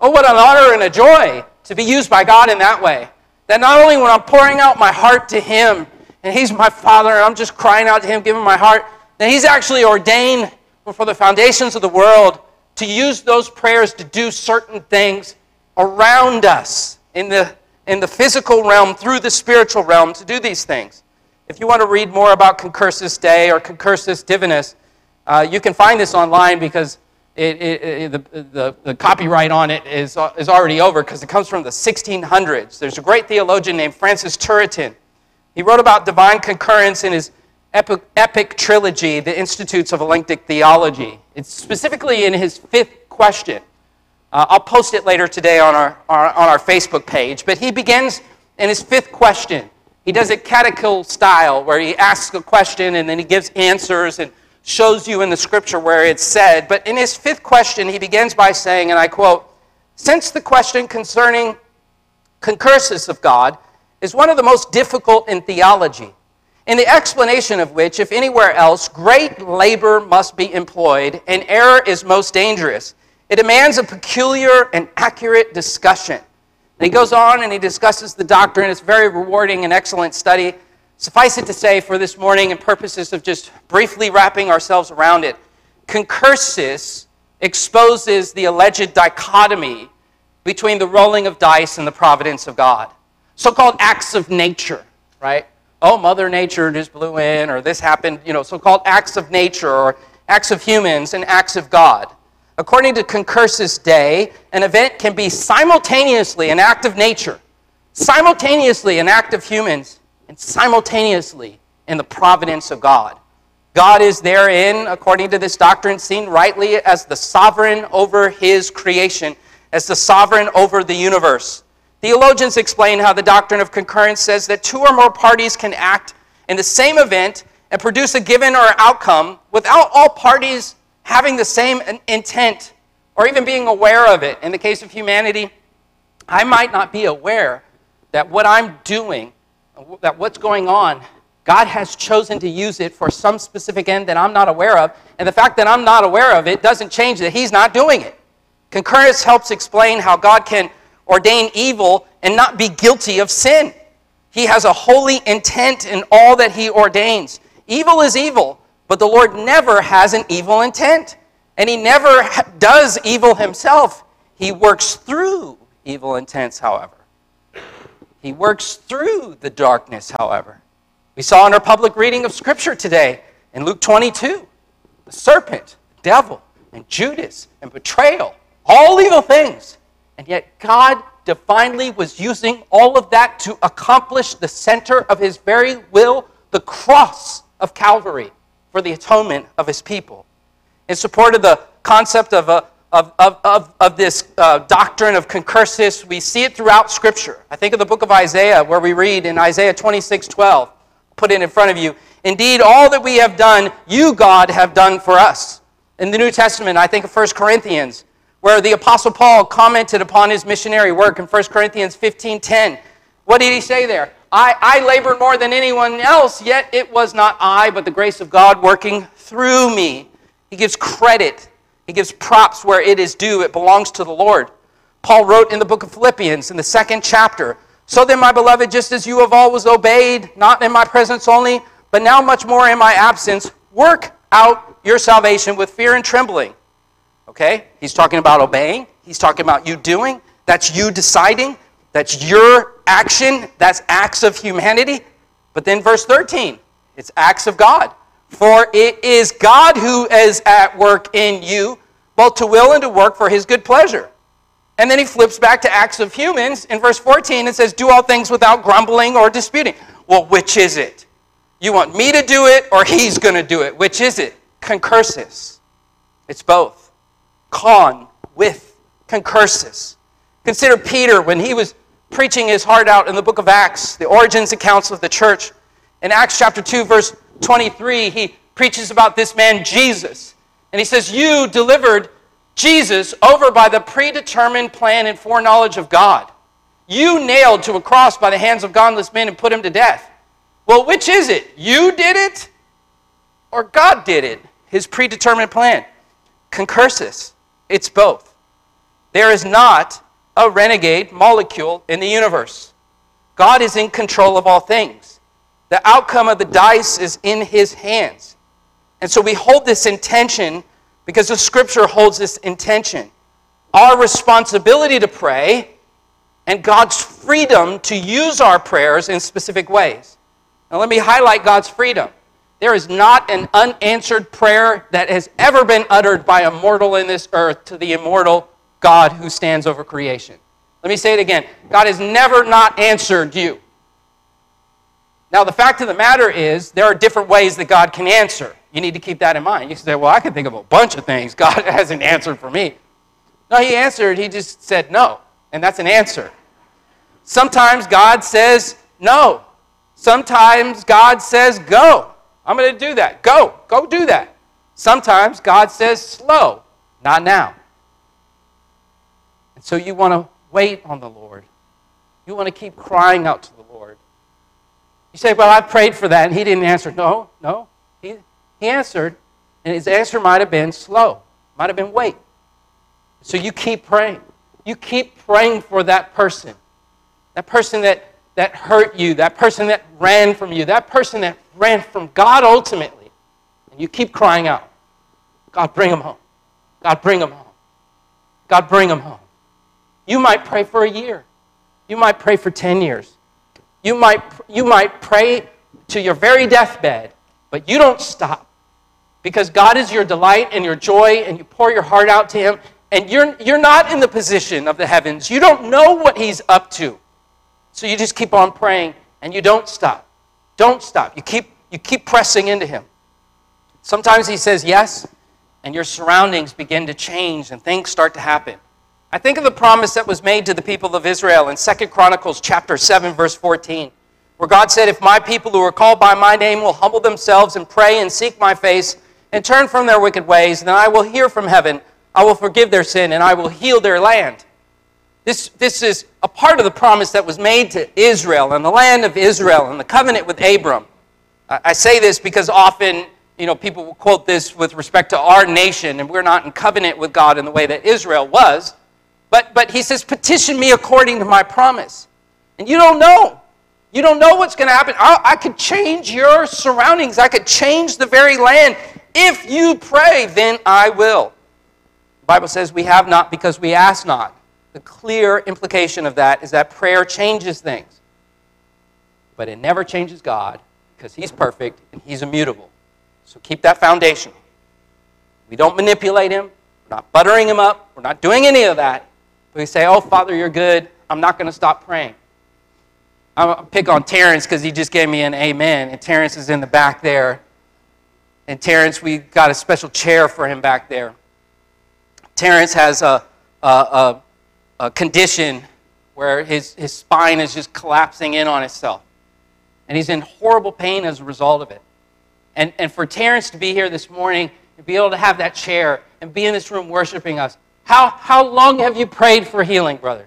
Oh, what an honor and a joy to be used by God in that way. That not only when I'm pouring out my heart to Him, and He's my Father, and I'm just crying out to Him, giving my heart, that He's actually ordained before the foundations of the world to use those prayers to do certain things around us in the, in the physical realm, through the spiritual realm, to do these things. If you want to read more about concursus Dei or concursus divinus, uh, you can find this online because it, it, it, the, the, the, copyright on it is, uh, is already over because it comes from the 1600s. There's a great theologian named Francis Turretin. He wrote about divine concurrence in his epic, epic trilogy, The Institutes of Elenctic Theology. It's specifically in his fifth question. Uh, I'll post it later today on our, our, on our Facebook page. But he begins in his fifth question. He does it catechil style, where he asks a question and then he gives answers and shows you in the scripture where it's said. But in his fifth question, he begins by saying, and I quote, Since the question concerning concursus of God is one of the most difficult in theology, in the explanation of which, if anywhere else, great labor must be employed and error is most dangerous. It demands a peculiar and accurate discussion. And he goes on and he discusses the doctrine. It's very rewarding and excellent study. Suffice it to say, for this morning, and purposes of just briefly wrapping ourselves around it, concursus exposes the alleged dichotomy between the rolling of dice and the providence of God. So called acts of nature, right? Oh, Mother Nature just blew in, or this happened, you know, so called acts of nature, or acts of humans and acts of God. According to Concursus Dei, an event can be simultaneously an act of nature, simultaneously an act of humans, and simultaneously in the providence of God. God is therein, according to this doctrine, seen rightly as the sovereign over his creation, as the sovereign over the universe. Theologians explain how the doctrine of concurrence says that two or more parties can act in the same event and produce a given or outcome without all parties having the same intent or even being aware of it. In the case of humanity, I might not be aware that what I'm doing that what's going on, God has chosen to use it for some specific end that I'm not aware of. And the fact that I'm not aware of it doesn't change that He's not doing it. Concurrence helps explain how God can ordain evil and not be guilty of sin. He has a holy intent in all that He ordains. Evil is evil, but the Lord never has an evil intent. And He never does evil Himself. He works through evil intents, however. He works through the darkness, however. We saw in our public reading of Scripture today in Luke 22 the serpent, the devil, and Judas, and betrayal, all evil things. And yet, God divinely was using all of that to accomplish the center of His very will, the cross of Calvary, for the atonement of His people. In support of the concept of a of, of, of, of this uh, doctrine of concursus. We see it throughout Scripture. I think of the book of Isaiah, where we read in Isaiah 26 12, put it in front of you. Indeed, all that we have done, you, God, have done for us. In the New Testament, I think of 1 Corinthians, where the Apostle Paul commented upon his missionary work in 1 Corinthians 15 10. What did he say there? I, I labored more than anyone else, yet it was not I, but the grace of God working through me. He gives credit he gives props where it is due, it belongs to the Lord. Paul wrote in the book of Philippians in the second chapter So then, my beloved, just as you have always obeyed, not in my presence only, but now much more in my absence, work out your salvation with fear and trembling. Okay? He's talking about obeying, he's talking about you doing. That's you deciding. That's your action. That's acts of humanity. But then, verse 13, it's acts of God. For it is God who is at work in you, both to will and to work for his good pleasure. And then he flips back to Acts of Humans in verse 14 and says, Do all things without grumbling or disputing. Well, which is it? You want me to do it or he's going to do it? Which is it? Concursus. It's both. Con, with, concursus. Consider Peter when he was preaching his heart out in the book of Acts, the origins and council of the church. In Acts chapter 2, verse 23, he preaches about this man, Jesus. And he says, You delivered Jesus over by the predetermined plan and foreknowledge of God. You nailed to a cross by the hands of godless men and put him to death. Well, which is it? You did it or God did it? His predetermined plan. Concursus. It's both. There is not a renegade molecule in the universe. God is in control of all things. The outcome of the dice is in his hands. And so we hold this intention because the scripture holds this intention. Our responsibility to pray and God's freedom to use our prayers in specific ways. Now, let me highlight God's freedom. There is not an unanswered prayer that has ever been uttered by a mortal in this earth to the immortal God who stands over creation. Let me say it again God has never not answered you. Now, the fact of the matter is, there are different ways that God can answer. You need to keep that in mind. You say, well, I can think of a bunch of things God hasn't answered for me. No, He answered, He just said no. And that's an answer. Sometimes God says no. Sometimes God says go. I'm going to do that. Go. Go do that. Sometimes God says slow. Not now. And so you want to wait on the Lord. You want to keep crying out to the Lord. You say, Well, I prayed for that and he didn't answer. No, no. He, he answered, and his answer might have been slow, might have been wait. So you keep praying. You keep praying for that person. That person that, that hurt you, that person that ran from you, that person that ran from God ultimately. And you keep crying out, God, bring him home. God, bring him home. God, bring him home. You might pray for a year. You might pray for 10 years. You might, you might pray to your very deathbed, but you don't stop because God is your delight and your joy, and you pour your heart out to Him, and you're, you're not in the position of the heavens. You don't know what He's up to. So you just keep on praying and you don't stop. Don't stop. You keep, you keep pressing into Him. Sometimes He says yes, and your surroundings begin to change and things start to happen. I think of the promise that was made to the people of Israel in 2 Chronicles chapter 7 verse 14, where God said, "If my people who are called by my name will humble themselves and pray and seek my face and turn from their wicked ways, then I will hear from heaven, I will forgive their sin and I will heal their land." This, this is a part of the promise that was made to Israel and the land of Israel and the covenant with Abram. I, I say this because often you know, people will quote this with respect to our nation, and we're not in covenant with God in the way that Israel was. But, but he says, petition me according to my promise. And you don't know. You don't know what's going to happen. I, I could change your surroundings. I could change the very land. If you pray, then I will. The Bible says we have not because we ask not. The clear implication of that is that prayer changes things. But it never changes God because He's perfect and He's immutable. So keep that foundation. We don't manipulate Him. We're not buttering Him up. We're not doing any of that. We say, Oh, Father, you're good. I'm not going to stop praying. I'll pick on Terrence because he just gave me an amen. And Terrence is in the back there. And Terrence, we got a special chair for him back there. Terrence has a, a, a, a condition where his, his spine is just collapsing in on itself. And he's in horrible pain as a result of it. And, and for Terrence to be here this morning and be able to have that chair and be in this room worshiping us, how, how long have you prayed for healing, brother?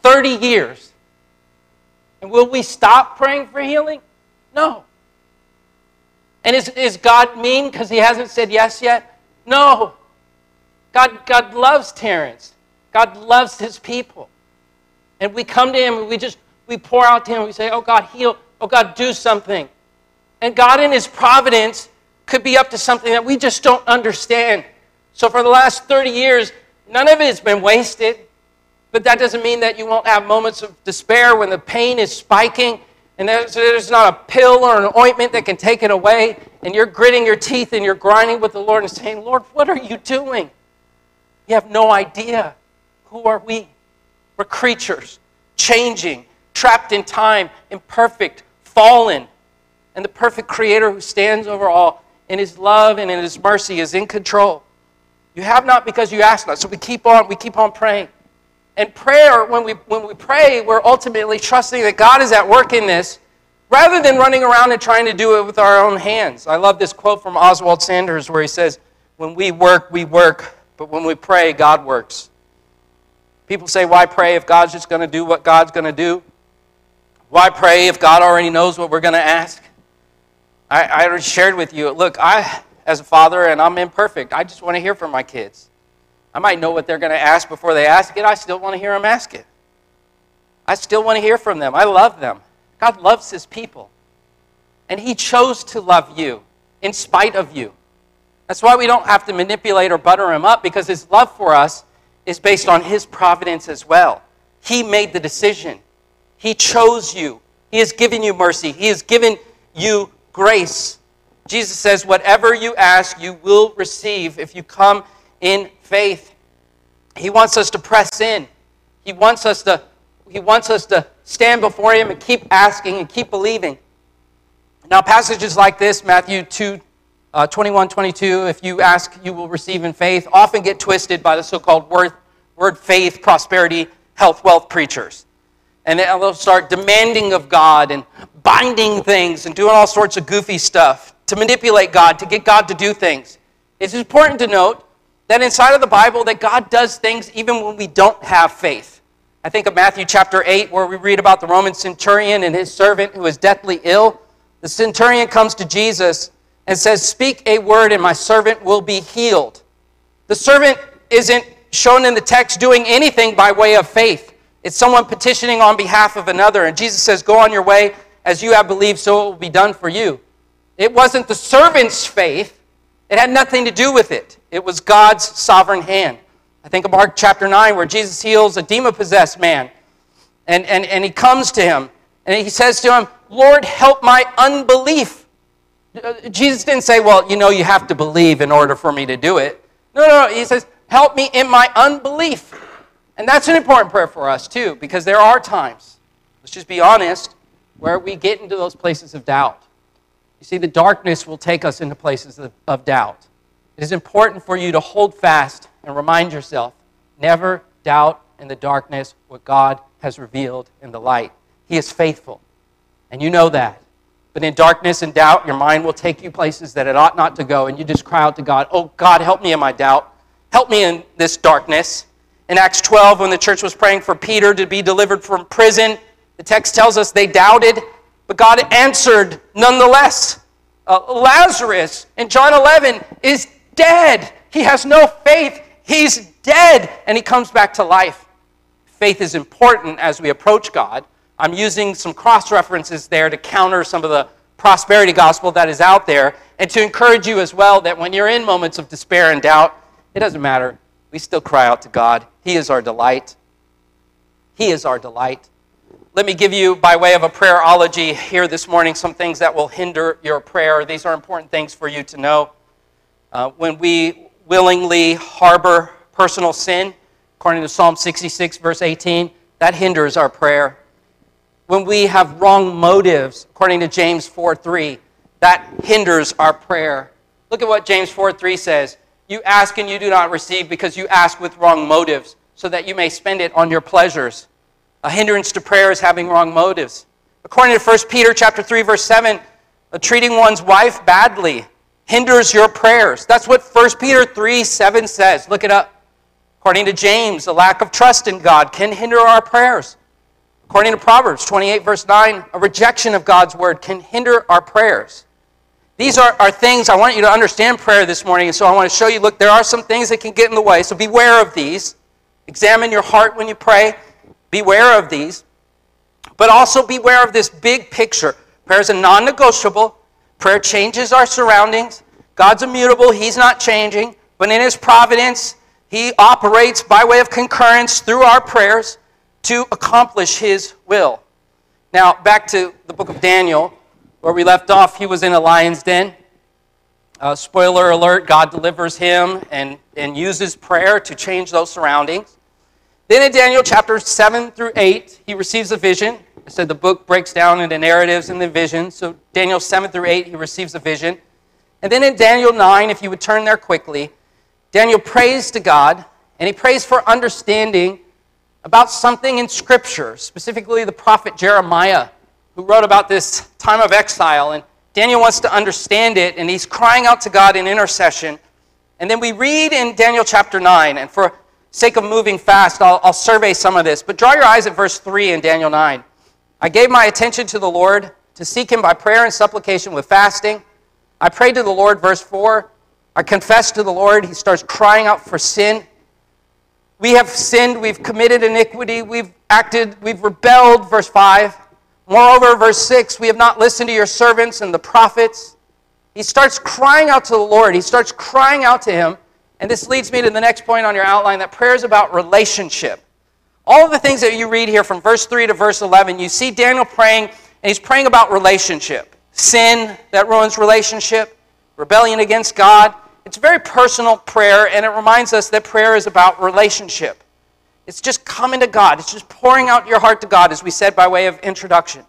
30 years. And will we stop praying for healing? No. And is, is God mean because he hasn't said yes yet? No. God, God loves Terrence. God loves his people. And we come to him and we just we pour out to him. We say, Oh God, heal. Oh God, do something. And God in his providence could be up to something that we just don't understand. So for the last 30 years, none of it has been wasted. But that doesn't mean that you won't have moments of despair when the pain is spiking and there's, there's not a pill or an ointment that can take it away. And you're gritting your teeth and you're grinding with the Lord and saying, Lord, what are you doing? You have no idea. Who are we? We're creatures, changing, trapped in time, imperfect, fallen. And the perfect creator who stands over all in His love and in His mercy, is in control. You have not because you ask not. So we keep on, we keep on praying. And prayer, when we, when we pray, we're ultimately trusting that God is at work in this rather than running around and trying to do it with our own hands. I love this quote from Oswald Sanders where he says, When we work, we work, but when we pray, God works. People say, Why pray if God's just going to do what God's going to do? Why pray if God already knows what we're going to ask? I, I shared with you. Look, I, as a father, and I'm imperfect, I just want to hear from my kids. I might know what they're going to ask before they ask it. I still want to hear them ask it. I still want to hear from them. I love them. God loves his people. And he chose to love you in spite of you. That's why we don't have to manipulate or butter him up because his love for us is based on his providence as well. He made the decision. He chose you. He has given you mercy. He has given you grace. Jesus says, Whatever you ask, you will receive if you come in faith. He wants us to press in. He wants us to, he wants us to stand before Him and keep asking and keep believing. Now, passages like this, Matthew 2 uh, 21, 22, if you ask, you will receive in faith, often get twisted by the so called word, word faith, prosperity, health, wealth preachers. And they'll start demanding of God and binding things and doing all sorts of goofy stuff to manipulate God, to get God to do things. It's important to note that inside of the Bible that God does things even when we don't have faith. I think of Matthew chapter 8 where we read about the Roman centurion and his servant who is deathly ill. The centurion comes to Jesus and says, "Speak a word and my servant will be healed." The servant isn't shown in the text doing anything by way of faith. It's someone petitioning on behalf of another and Jesus says, "Go on your way as you have believed so it will be done for you." It wasn't the servant's faith. It had nothing to do with it. It was God's sovereign hand. I think of Mark chapter 9, where Jesus heals a demon possessed man. And, and, and he comes to him and he says to him, Lord, help my unbelief. Uh, Jesus didn't say, Well, you know, you have to believe in order for me to do it. No, no, no. He says, Help me in my unbelief. And that's an important prayer for us, too, because there are times, let's just be honest, where we get into those places of doubt. You see, the darkness will take us into places of, of doubt. It is important for you to hold fast and remind yourself never doubt in the darkness what God has revealed in the light. He is faithful, and you know that. But in darkness and doubt, your mind will take you places that it ought not to go, and you just cry out to God, Oh, God, help me in my doubt. Help me in this darkness. In Acts 12, when the church was praying for Peter to be delivered from prison, the text tells us they doubted, but God answered nonetheless. Uh, Lazarus in John 11 is dead. He has no faith. He's dead. And he comes back to life. Faith is important as we approach God. I'm using some cross references there to counter some of the prosperity gospel that is out there and to encourage you as well that when you're in moments of despair and doubt, it doesn't matter. We still cry out to God. He is our delight. He is our delight. Let me give you, by way of a prayerology here this morning, some things that will hinder your prayer. These are important things for you to know. Uh, when we willingly harbor personal sin, according to Psalm 66, verse 18, that hinders our prayer. When we have wrong motives, according to James 4 3, that hinders our prayer. Look at what James 4 3 says. You ask and you do not receive because you ask with wrong motives, so that you may spend it on your pleasures. A hindrance to prayer is having wrong motives. According to 1 Peter chapter 3 verse 7, treating one's wife badly hinders your prayers. That's what 1 Peter 3 7 says. Look it up. According to James, a lack of trust in God can hinder our prayers. According to Proverbs 28, verse 9, a rejection of God's word can hinder our prayers. These are, are things I want you to understand prayer this morning, and so I want to show you look, there are some things that can get in the way, so beware of these. Examine your heart when you pray. Beware of these. But also beware of this big picture. Prayer is a non negotiable, Prayer changes our surroundings. God's immutable, He's not changing. But in His providence, He operates by way of concurrence through our prayers to accomplish His will. Now, back to the book of Daniel, where we left off, he was in a lion's den. Uh, spoiler alert God delivers him and, and uses prayer to change those surroundings. Then in Daniel chapter 7 through 8, he receives a vision. I said the book breaks down into narratives and the visions. So Daniel 7 through 8, he receives a vision. And then in Daniel 9, if you would turn there quickly, Daniel prays to God, and he prays for understanding about something in Scripture, specifically the prophet Jeremiah, who wrote about this time of exile. And Daniel wants to understand it, and he's crying out to God in intercession. And then we read in Daniel chapter 9, and for sake of moving fast, I'll, I'll survey some of this. But draw your eyes at verse 3 in Daniel 9. I gave my attention to the Lord to seek him by prayer and supplication with fasting. I prayed to the Lord, verse 4. I confessed to the Lord. He starts crying out for sin. We have sinned, we've committed iniquity, we've acted, we've rebelled, verse 5. Moreover, verse 6, we have not listened to your servants and the prophets. He starts crying out to the Lord. He starts crying out to him. And this leads me to the next point on your outline that prayer is about relationship. All of the things that you read here from verse 3 to verse 11, you see Daniel praying, and he's praying about relationship. Sin that ruins relationship, rebellion against God. It's a very personal prayer, and it reminds us that prayer is about relationship. It's just coming to God. It's just pouring out your heart to God, as we said by way of introduction.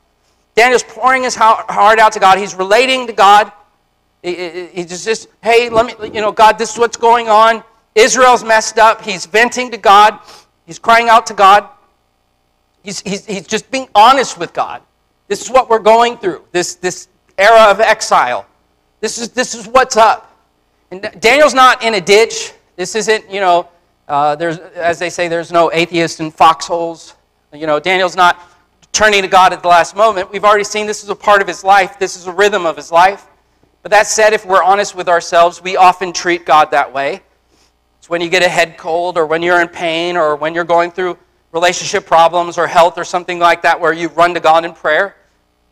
Daniel's pouring his heart out to God. He's relating to God. He's just, hey, let me, you know, God, this is what's going on. Israel's messed up. He's venting to God. He's crying out to God. He's, he's, he's just being honest with God. This is what we're going through, this, this era of exile. This is, this is what's up. And Daniel's not in a ditch. This isn't, you know, uh, there's, as they say, there's no atheist in foxholes. You know, Daniel's not turning to God at the last moment. We've already seen this is a part of his life, this is a rhythm of his life. But that said, if we're honest with ourselves, we often treat God that way. It's when you get a head cold, or when you're in pain, or when you're going through relationship problems, or health, or something like that, where you run to God in prayer.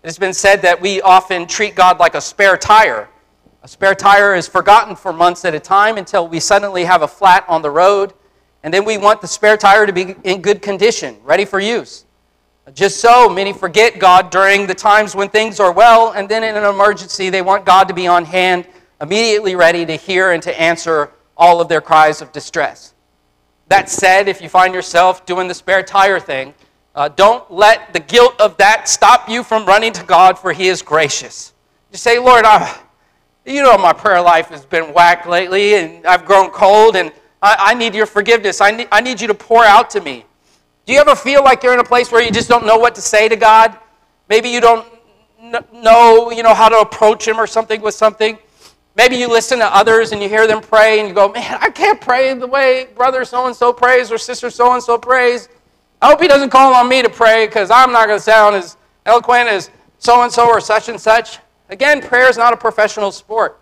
It has been said that we often treat God like a spare tire. A spare tire is forgotten for months at a time until we suddenly have a flat on the road and then we want the spare tire to be in good condition, ready for use. Just so, many forget God during the times when things are well, and then in an emergency, they want God to be on hand, immediately ready to hear and to answer all of their cries of distress. That said, if you find yourself doing the spare tire thing, uh, don't let the guilt of that stop you from running to God, for He is gracious. You say, Lord, I, you know my prayer life has been whack lately, and I've grown cold, and I, I need your forgiveness. I need, I need you to pour out to me. Do you ever feel like you're in a place where you just don't know what to say to God? Maybe you don't know, you know, how to approach Him or something with something. Maybe you listen to others and you hear them pray and you go, man, I can't pray the way brother so and so prays or sister so and so prays. I hope he doesn't call on me to pray because I'm not going to sound as eloquent as so and so or such and such. Again, prayer is not a professional sport,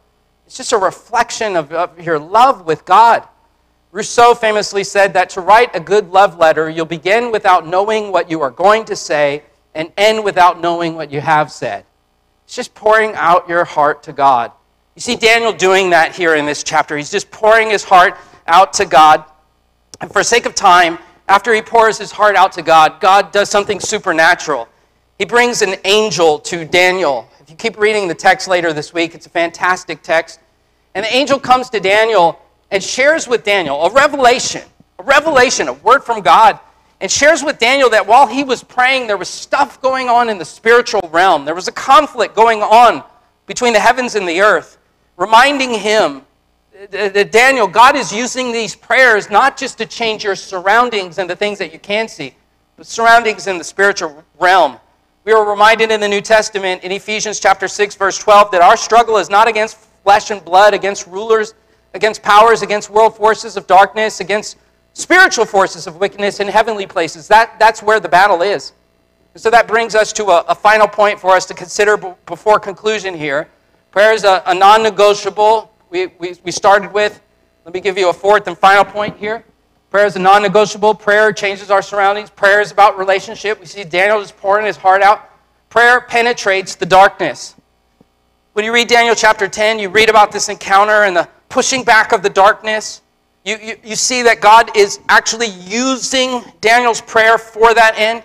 it's just a reflection of, of your love with God. Rousseau famously said that to write a good love letter, you'll begin without knowing what you are going to say and end without knowing what you have said. It's just pouring out your heart to God. You see Daniel doing that here in this chapter. He's just pouring his heart out to God. And for sake of time, after he pours his heart out to God, God does something supernatural. He brings an angel to Daniel. If you keep reading the text later this week, it's a fantastic text. And the angel comes to Daniel and shares with Daniel a revelation, a revelation, a word from God, and shares with Daniel that while he was praying, there was stuff going on in the spiritual realm. There was a conflict going on between the heavens and the earth, reminding him that Daniel, God is using these prayers not just to change your surroundings and the things that you can see, but surroundings in the spiritual realm. We are reminded in the New Testament in Ephesians chapter 6 verse 12 that our struggle is not against flesh and blood, against rulers against powers, against world forces of darkness, against spiritual forces of wickedness in heavenly places. That, that's where the battle is. And so that brings us to a, a final point for us to consider b- before conclusion here. Prayer is a, a non negotiable. We, we, we started with, let me give you a fourth and final point here. Prayer is a non negotiable. Prayer changes our surroundings. Prayer is about relationship. We see Daniel just pouring his heart out. Prayer penetrates the darkness. When you read Daniel chapter 10, you read about this encounter and the pushing back of the darkness. You, you, you see that God is actually using Daniel's prayer for that end.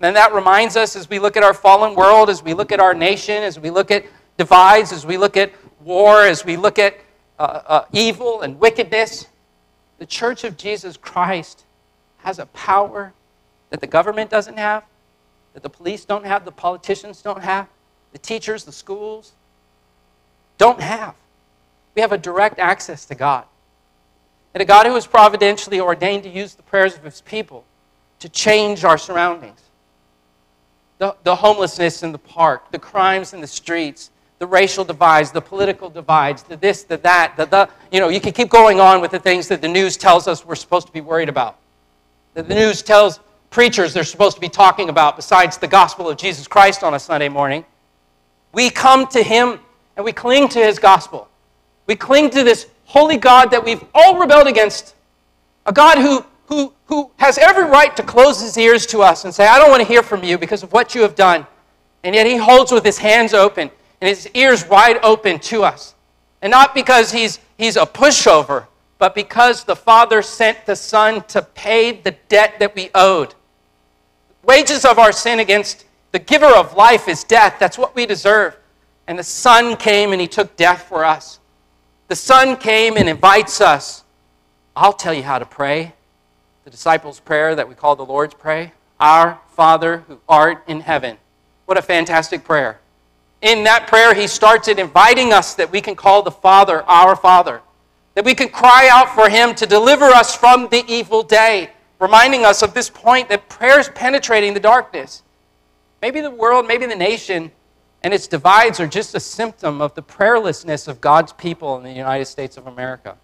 And that reminds us as we look at our fallen world, as we look at our nation, as we look at divides, as we look at war, as we look at uh, uh, evil and wickedness, the church of Jesus Christ has a power that the government doesn't have, that the police don't have, the politicians don't have, the teachers, the schools don't have. We have a direct access to God. And a God who is providentially ordained to use the prayers of his people to change our surroundings. The, the homelessness in the park, the crimes in the streets, the racial divides, the political divides, the this, the that, the the. You know, you can keep going on with the things that the news tells us we're supposed to be worried about. That the news tells preachers they're supposed to be talking about besides the gospel of Jesus Christ on a Sunday morning. We come to Him and we cling to His gospel. We cling to this holy God that we've all rebelled against, a God who, who, who has every right to close His ears to us and say, I don't want to hear from you because of what you have done. And yet He holds with His hands open and His ears wide open to us. And not because He's, he's a pushover, but because the Father sent the Son to pay the debt that we owed. Wages of our sin against the giver of life is death. That's what we deserve. And the Son came and He took death for us. The Son came and invites us. I'll tell you how to pray. The disciples' prayer that we call the Lord's Prayer. Our Father who art in heaven. What a fantastic prayer. In that prayer, He starts it inviting us that we can call the Father our Father, that we can cry out for Him to deliver us from the evil day reminding us of this point that prayer is penetrating the darkness. Maybe the world, maybe the nation, and its divides are just a symptom of the prayerlessness of God's people in the United States of America.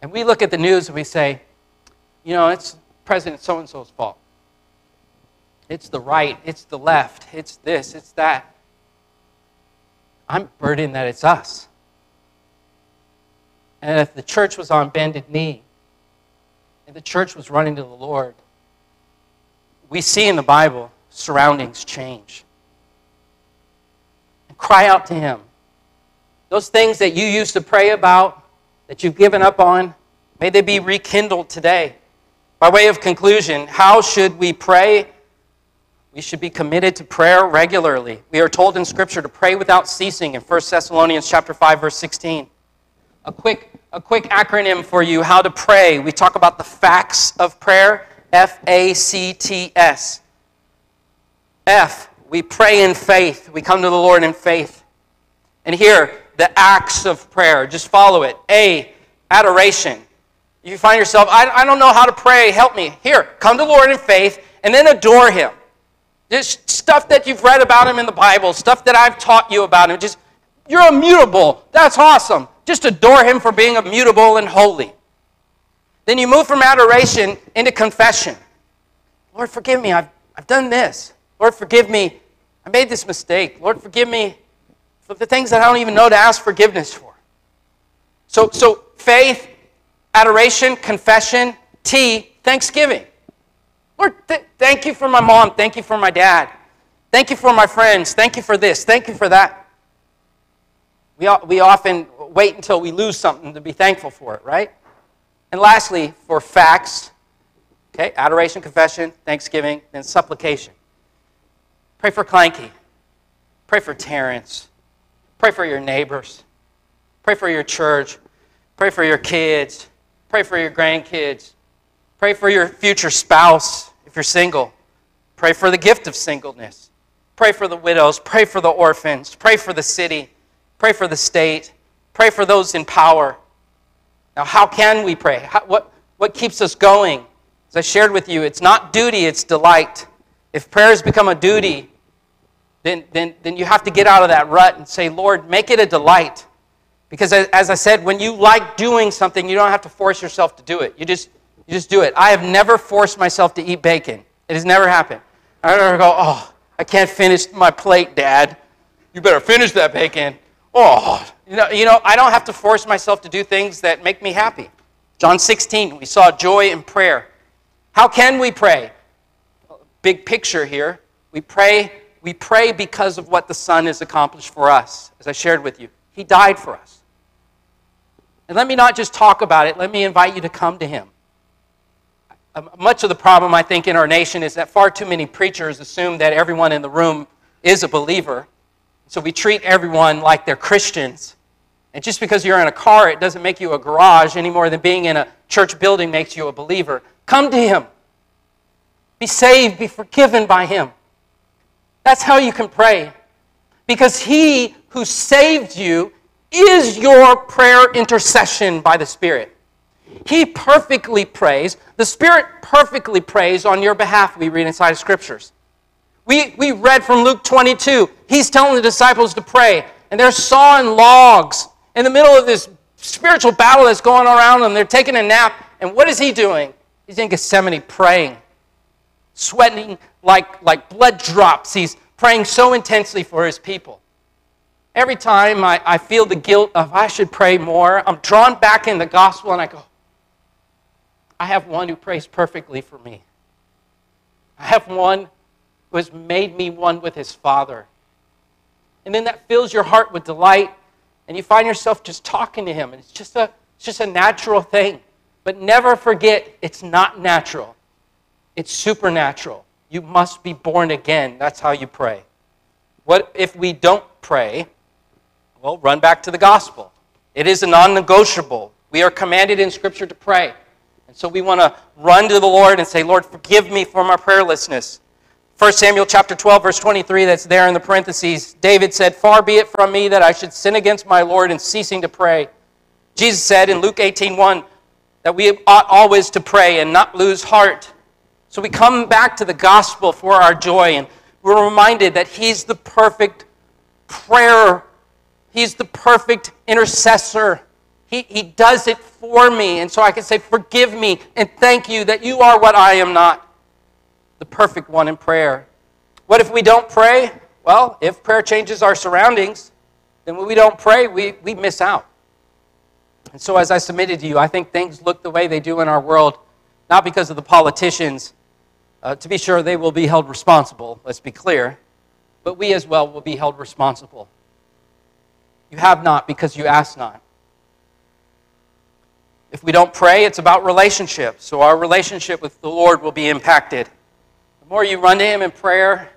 And we look at the news and we say, you know, it's President so and so's fault. It's the right, it's the left, it's this, it's that. I'm burdened that it's us. And if the church was on bended knee, and the church was running to the Lord, we see in the Bible surroundings change. Cry out to Him. Those things that you used to pray about, that you've given up on, may they be rekindled today. By way of conclusion, how should we pray? We should be committed to prayer regularly. We are told in Scripture to pray without ceasing in 1 Thessalonians chapter 5, verse 16. A quick a quick acronym for you how to pray. We talk about the facts of prayer F A C T S. F, we pray in faith. We come to the Lord in faith. And here, the acts of prayer. Just follow it. A, adoration. You find yourself, I, I don't know how to pray, help me. Here, come to the Lord in faith and then adore Him. Just stuff that you've read about Him in the Bible, stuff that I've taught you about Him. Just, you're immutable. That's awesome. Just adore him for being immutable and holy. Then you move from adoration into confession. Lord, forgive me. I've, I've done this. Lord, forgive me. I made this mistake. Lord, forgive me for the things that I don't even know to ask forgiveness for. So, so faith, adoration, confession, T, thanksgiving. Lord, th- thank you for my mom. Thank you for my dad. Thank you for my friends. Thank you for this. Thank you for that. We, we often wait until we lose something to be thankful for it, right? And lastly, for facts, okay, adoration, confession, thanksgiving, then supplication. Pray for Clanky. Pray for Terrence. Pray for your neighbors. Pray for your church. Pray for your kids. Pray for your grandkids. Pray for your future spouse if you're single. Pray for the gift of singleness. Pray for the widows. Pray for the orphans. Pray for the city. Pray for the state. Pray for those in power. Now, how can we pray? How, what, what keeps us going? As I shared with you, it's not duty, it's delight. If prayers become a duty, then, then, then you have to get out of that rut and say, Lord, make it a delight. Because as I said, when you like doing something, you don't have to force yourself to do it. You just, you just do it. I have never forced myself to eat bacon. It has never happened. I never go, oh, I can't finish my plate, Dad. You better finish that bacon oh, you know, you know, I don't have to force myself to do things that make me happy. John 16, we saw joy in prayer. How can we pray? Big picture here. We pray, we pray because of what the Son has accomplished for us, as I shared with you. He died for us. And let me not just talk about it, let me invite you to come to Him. Um, much of the problem, I think, in our nation is that far too many preachers assume that everyone in the room is a believer so we treat everyone like they're Christians. And just because you're in a car, it doesn't make you a garage any more than being in a church building makes you a believer. Come to Him. Be saved, be forgiven by Him. That's how you can pray. Because He who saved you is your prayer intercession by the Spirit. He perfectly prays. The Spirit perfectly prays on your behalf, we read inside of Scriptures. We, we read from Luke 22. He's telling the disciples to pray, and they're sawing logs in the middle of this spiritual battle that's going around them. They're taking a nap, and what is he doing? He's in Gethsemane praying, sweating like, like blood drops. He's praying so intensely for his people. Every time I, I feel the guilt of I should pray more, I'm drawn back in the gospel and I go, I have one who prays perfectly for me. I have one who has made me one with his Father. And then that fills your heart with delight, and you find yourself just talking to him. And it's just a, it's just a natural thing. But never forget, it's not natural, it's supernatural. You must be born again. That's how you pray. What if we don't pray? Well, run back to the gospel. It is a non negotiable. We are commanded in Scripture to pray. And so we want to run to the Lord and say, Lord, forgive me for my prayerlessness. 1 Samuel chapter 12, verse 23, that's there in the parentheses. David said, Far be it from me that I should sin against my Lord in ceasing to pray. Jesus said in Luke 18, 1, that we ought always to pray and not lose heart. So we come back to the gospel for our joy, and we're reminded that He's the perfect prayer, He's the perfect intercessor. He, he does it for me. And so I can say, Forgive me and thank you that you are what I am not, the perfect one in prayer. What if we don't pray? Well, if prayer changes our surroundings, then when we don't pray, we, we miss out. And so, as I submitted to you, I think things look the way they do in our world, not because of the politicians. Uh, to be sure, they will be held responsible, let's be clear, but we as well will be held responsible. You have not because you ask not. If we don't pray, it's about relationship. So our relationship with the Lord will be impacted. The more you run to Him in prayer,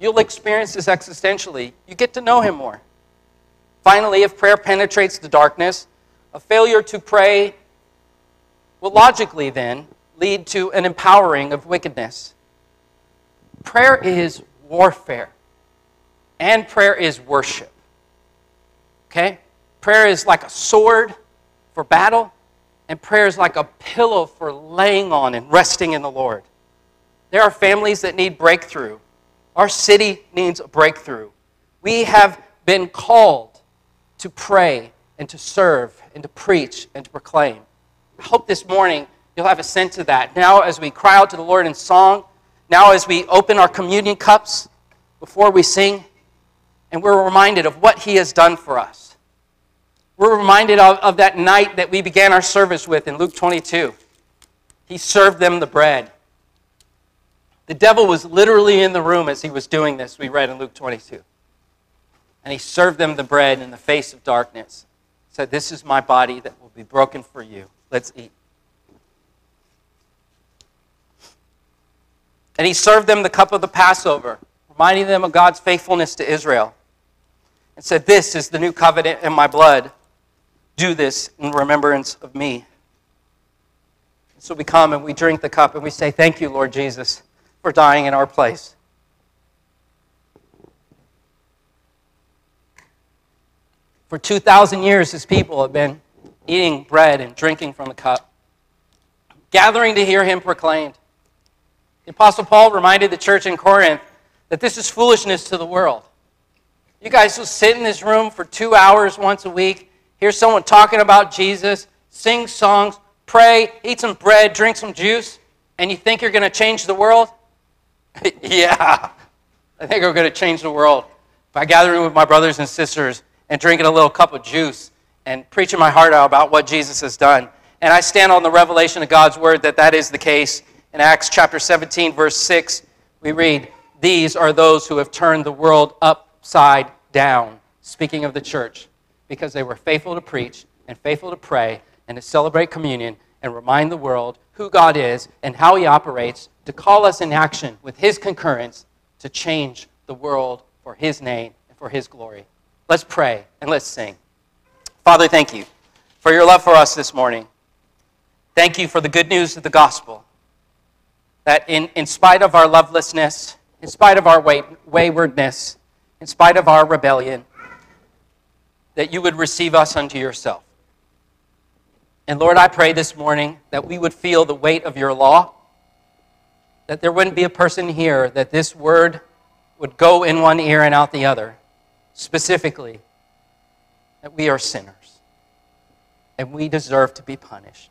you'll experience this existentially. You get to know Him more. Finally, if prayer penetrates the darkness, a failure to pray will logically then lead to an empowering of wickedness. Prayer is warfare, and prayer is worship. Okay? Prayer is like a sword for battle, and prayer is like a pillow for laying on and resting in the Lord. There are families that need breakthrough. Our city needs a breakthrough. We have been called to pray and to serve and to preach and to proclaim. I hope this morning you'll have a sense of that. Now, as we cry out to the Lord in song, now as we open our communion cups before we sing, and we're reminded of what He has done for us. We're reminded of, of that night that we began our service with in Luke 22. He served them the bread. The devil was literally in the room as he was doing this, we read in Luke 22. And he served them the bread in the face of darkness. He said, This is my body that will be broken for you. Let's eat. And he served them the cup of the Passover, reminding them of God's faithfulness to Israel. And said, This is the new covenant in my blood do this in remembrance of me. So we come and we drink the cup and we say, Thank you, Lord Jesus, for dying in our place. For 2,000 years, his people have been eating bread and drinking from the cup, gathering to hear him proclaimed. The Apostle Paul reminded the church in Corinth that this is foolishness to the world. You guys will sit in this room for two hours once a week hear someone talking about Jesus, sing songs, pray, eat some bread, drink some juice, and you think you're going to change the world? yeah, I think we're going to change the world by gathering with my brothers and sisters and drinking a little cup of juice and preaching my heart out about what Jesus has done. And I stand on the revelation of God's word that that is the case. In Acts chapter 17, verse 6, we read, These are those who have turned the world upside down, speaking of the church because they were faithful to preach and faithful to pray and to celebrate communion and remind the world who God is and how He operates to call us in action with His concurrence to change the world for His name and for His glory. Let's pray and let's sing. Father, thank you for your love for us this morning. Thank you for the good news of the gospel. That in, in spite of our lovelessness, in spite of our way, waywardness, in spite of our rebellion, that you would receive us unto yourself. And Lord, I pray this morning that we would feel the weight of your law, that there wouldn't be a person here that this word would go in one ear and out the other, specifically, that we are sinners and we deserve to be punished.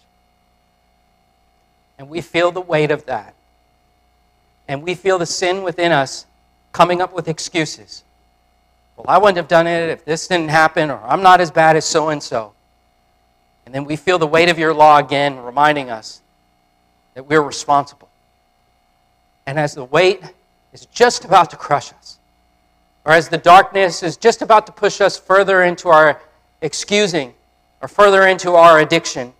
And we feel the weight of that. And we feel the sin within us coming up with excuses. Well, I wouldn't have done it if this didn't happen, or I'm not as bad as so and so. And then we feel the weight of your law again, reminding us that we're responsible. And as the weight is just about to crush us, or as the darkness is just about to push us further into our excusing or further into our addiction,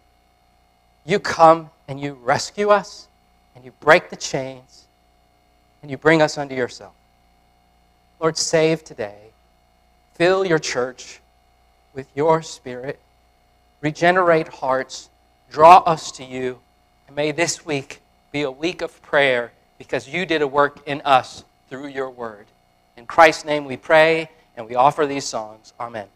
you come and you rescue us and you break the chains and you bring us unto yourself. Lord, save today. Fill your church with your spirit regenerate hearts, draw us to you. And may this week be a week of prayer because you did a work in us through your word. In Christ's name we pray and we offer these songs. Amen.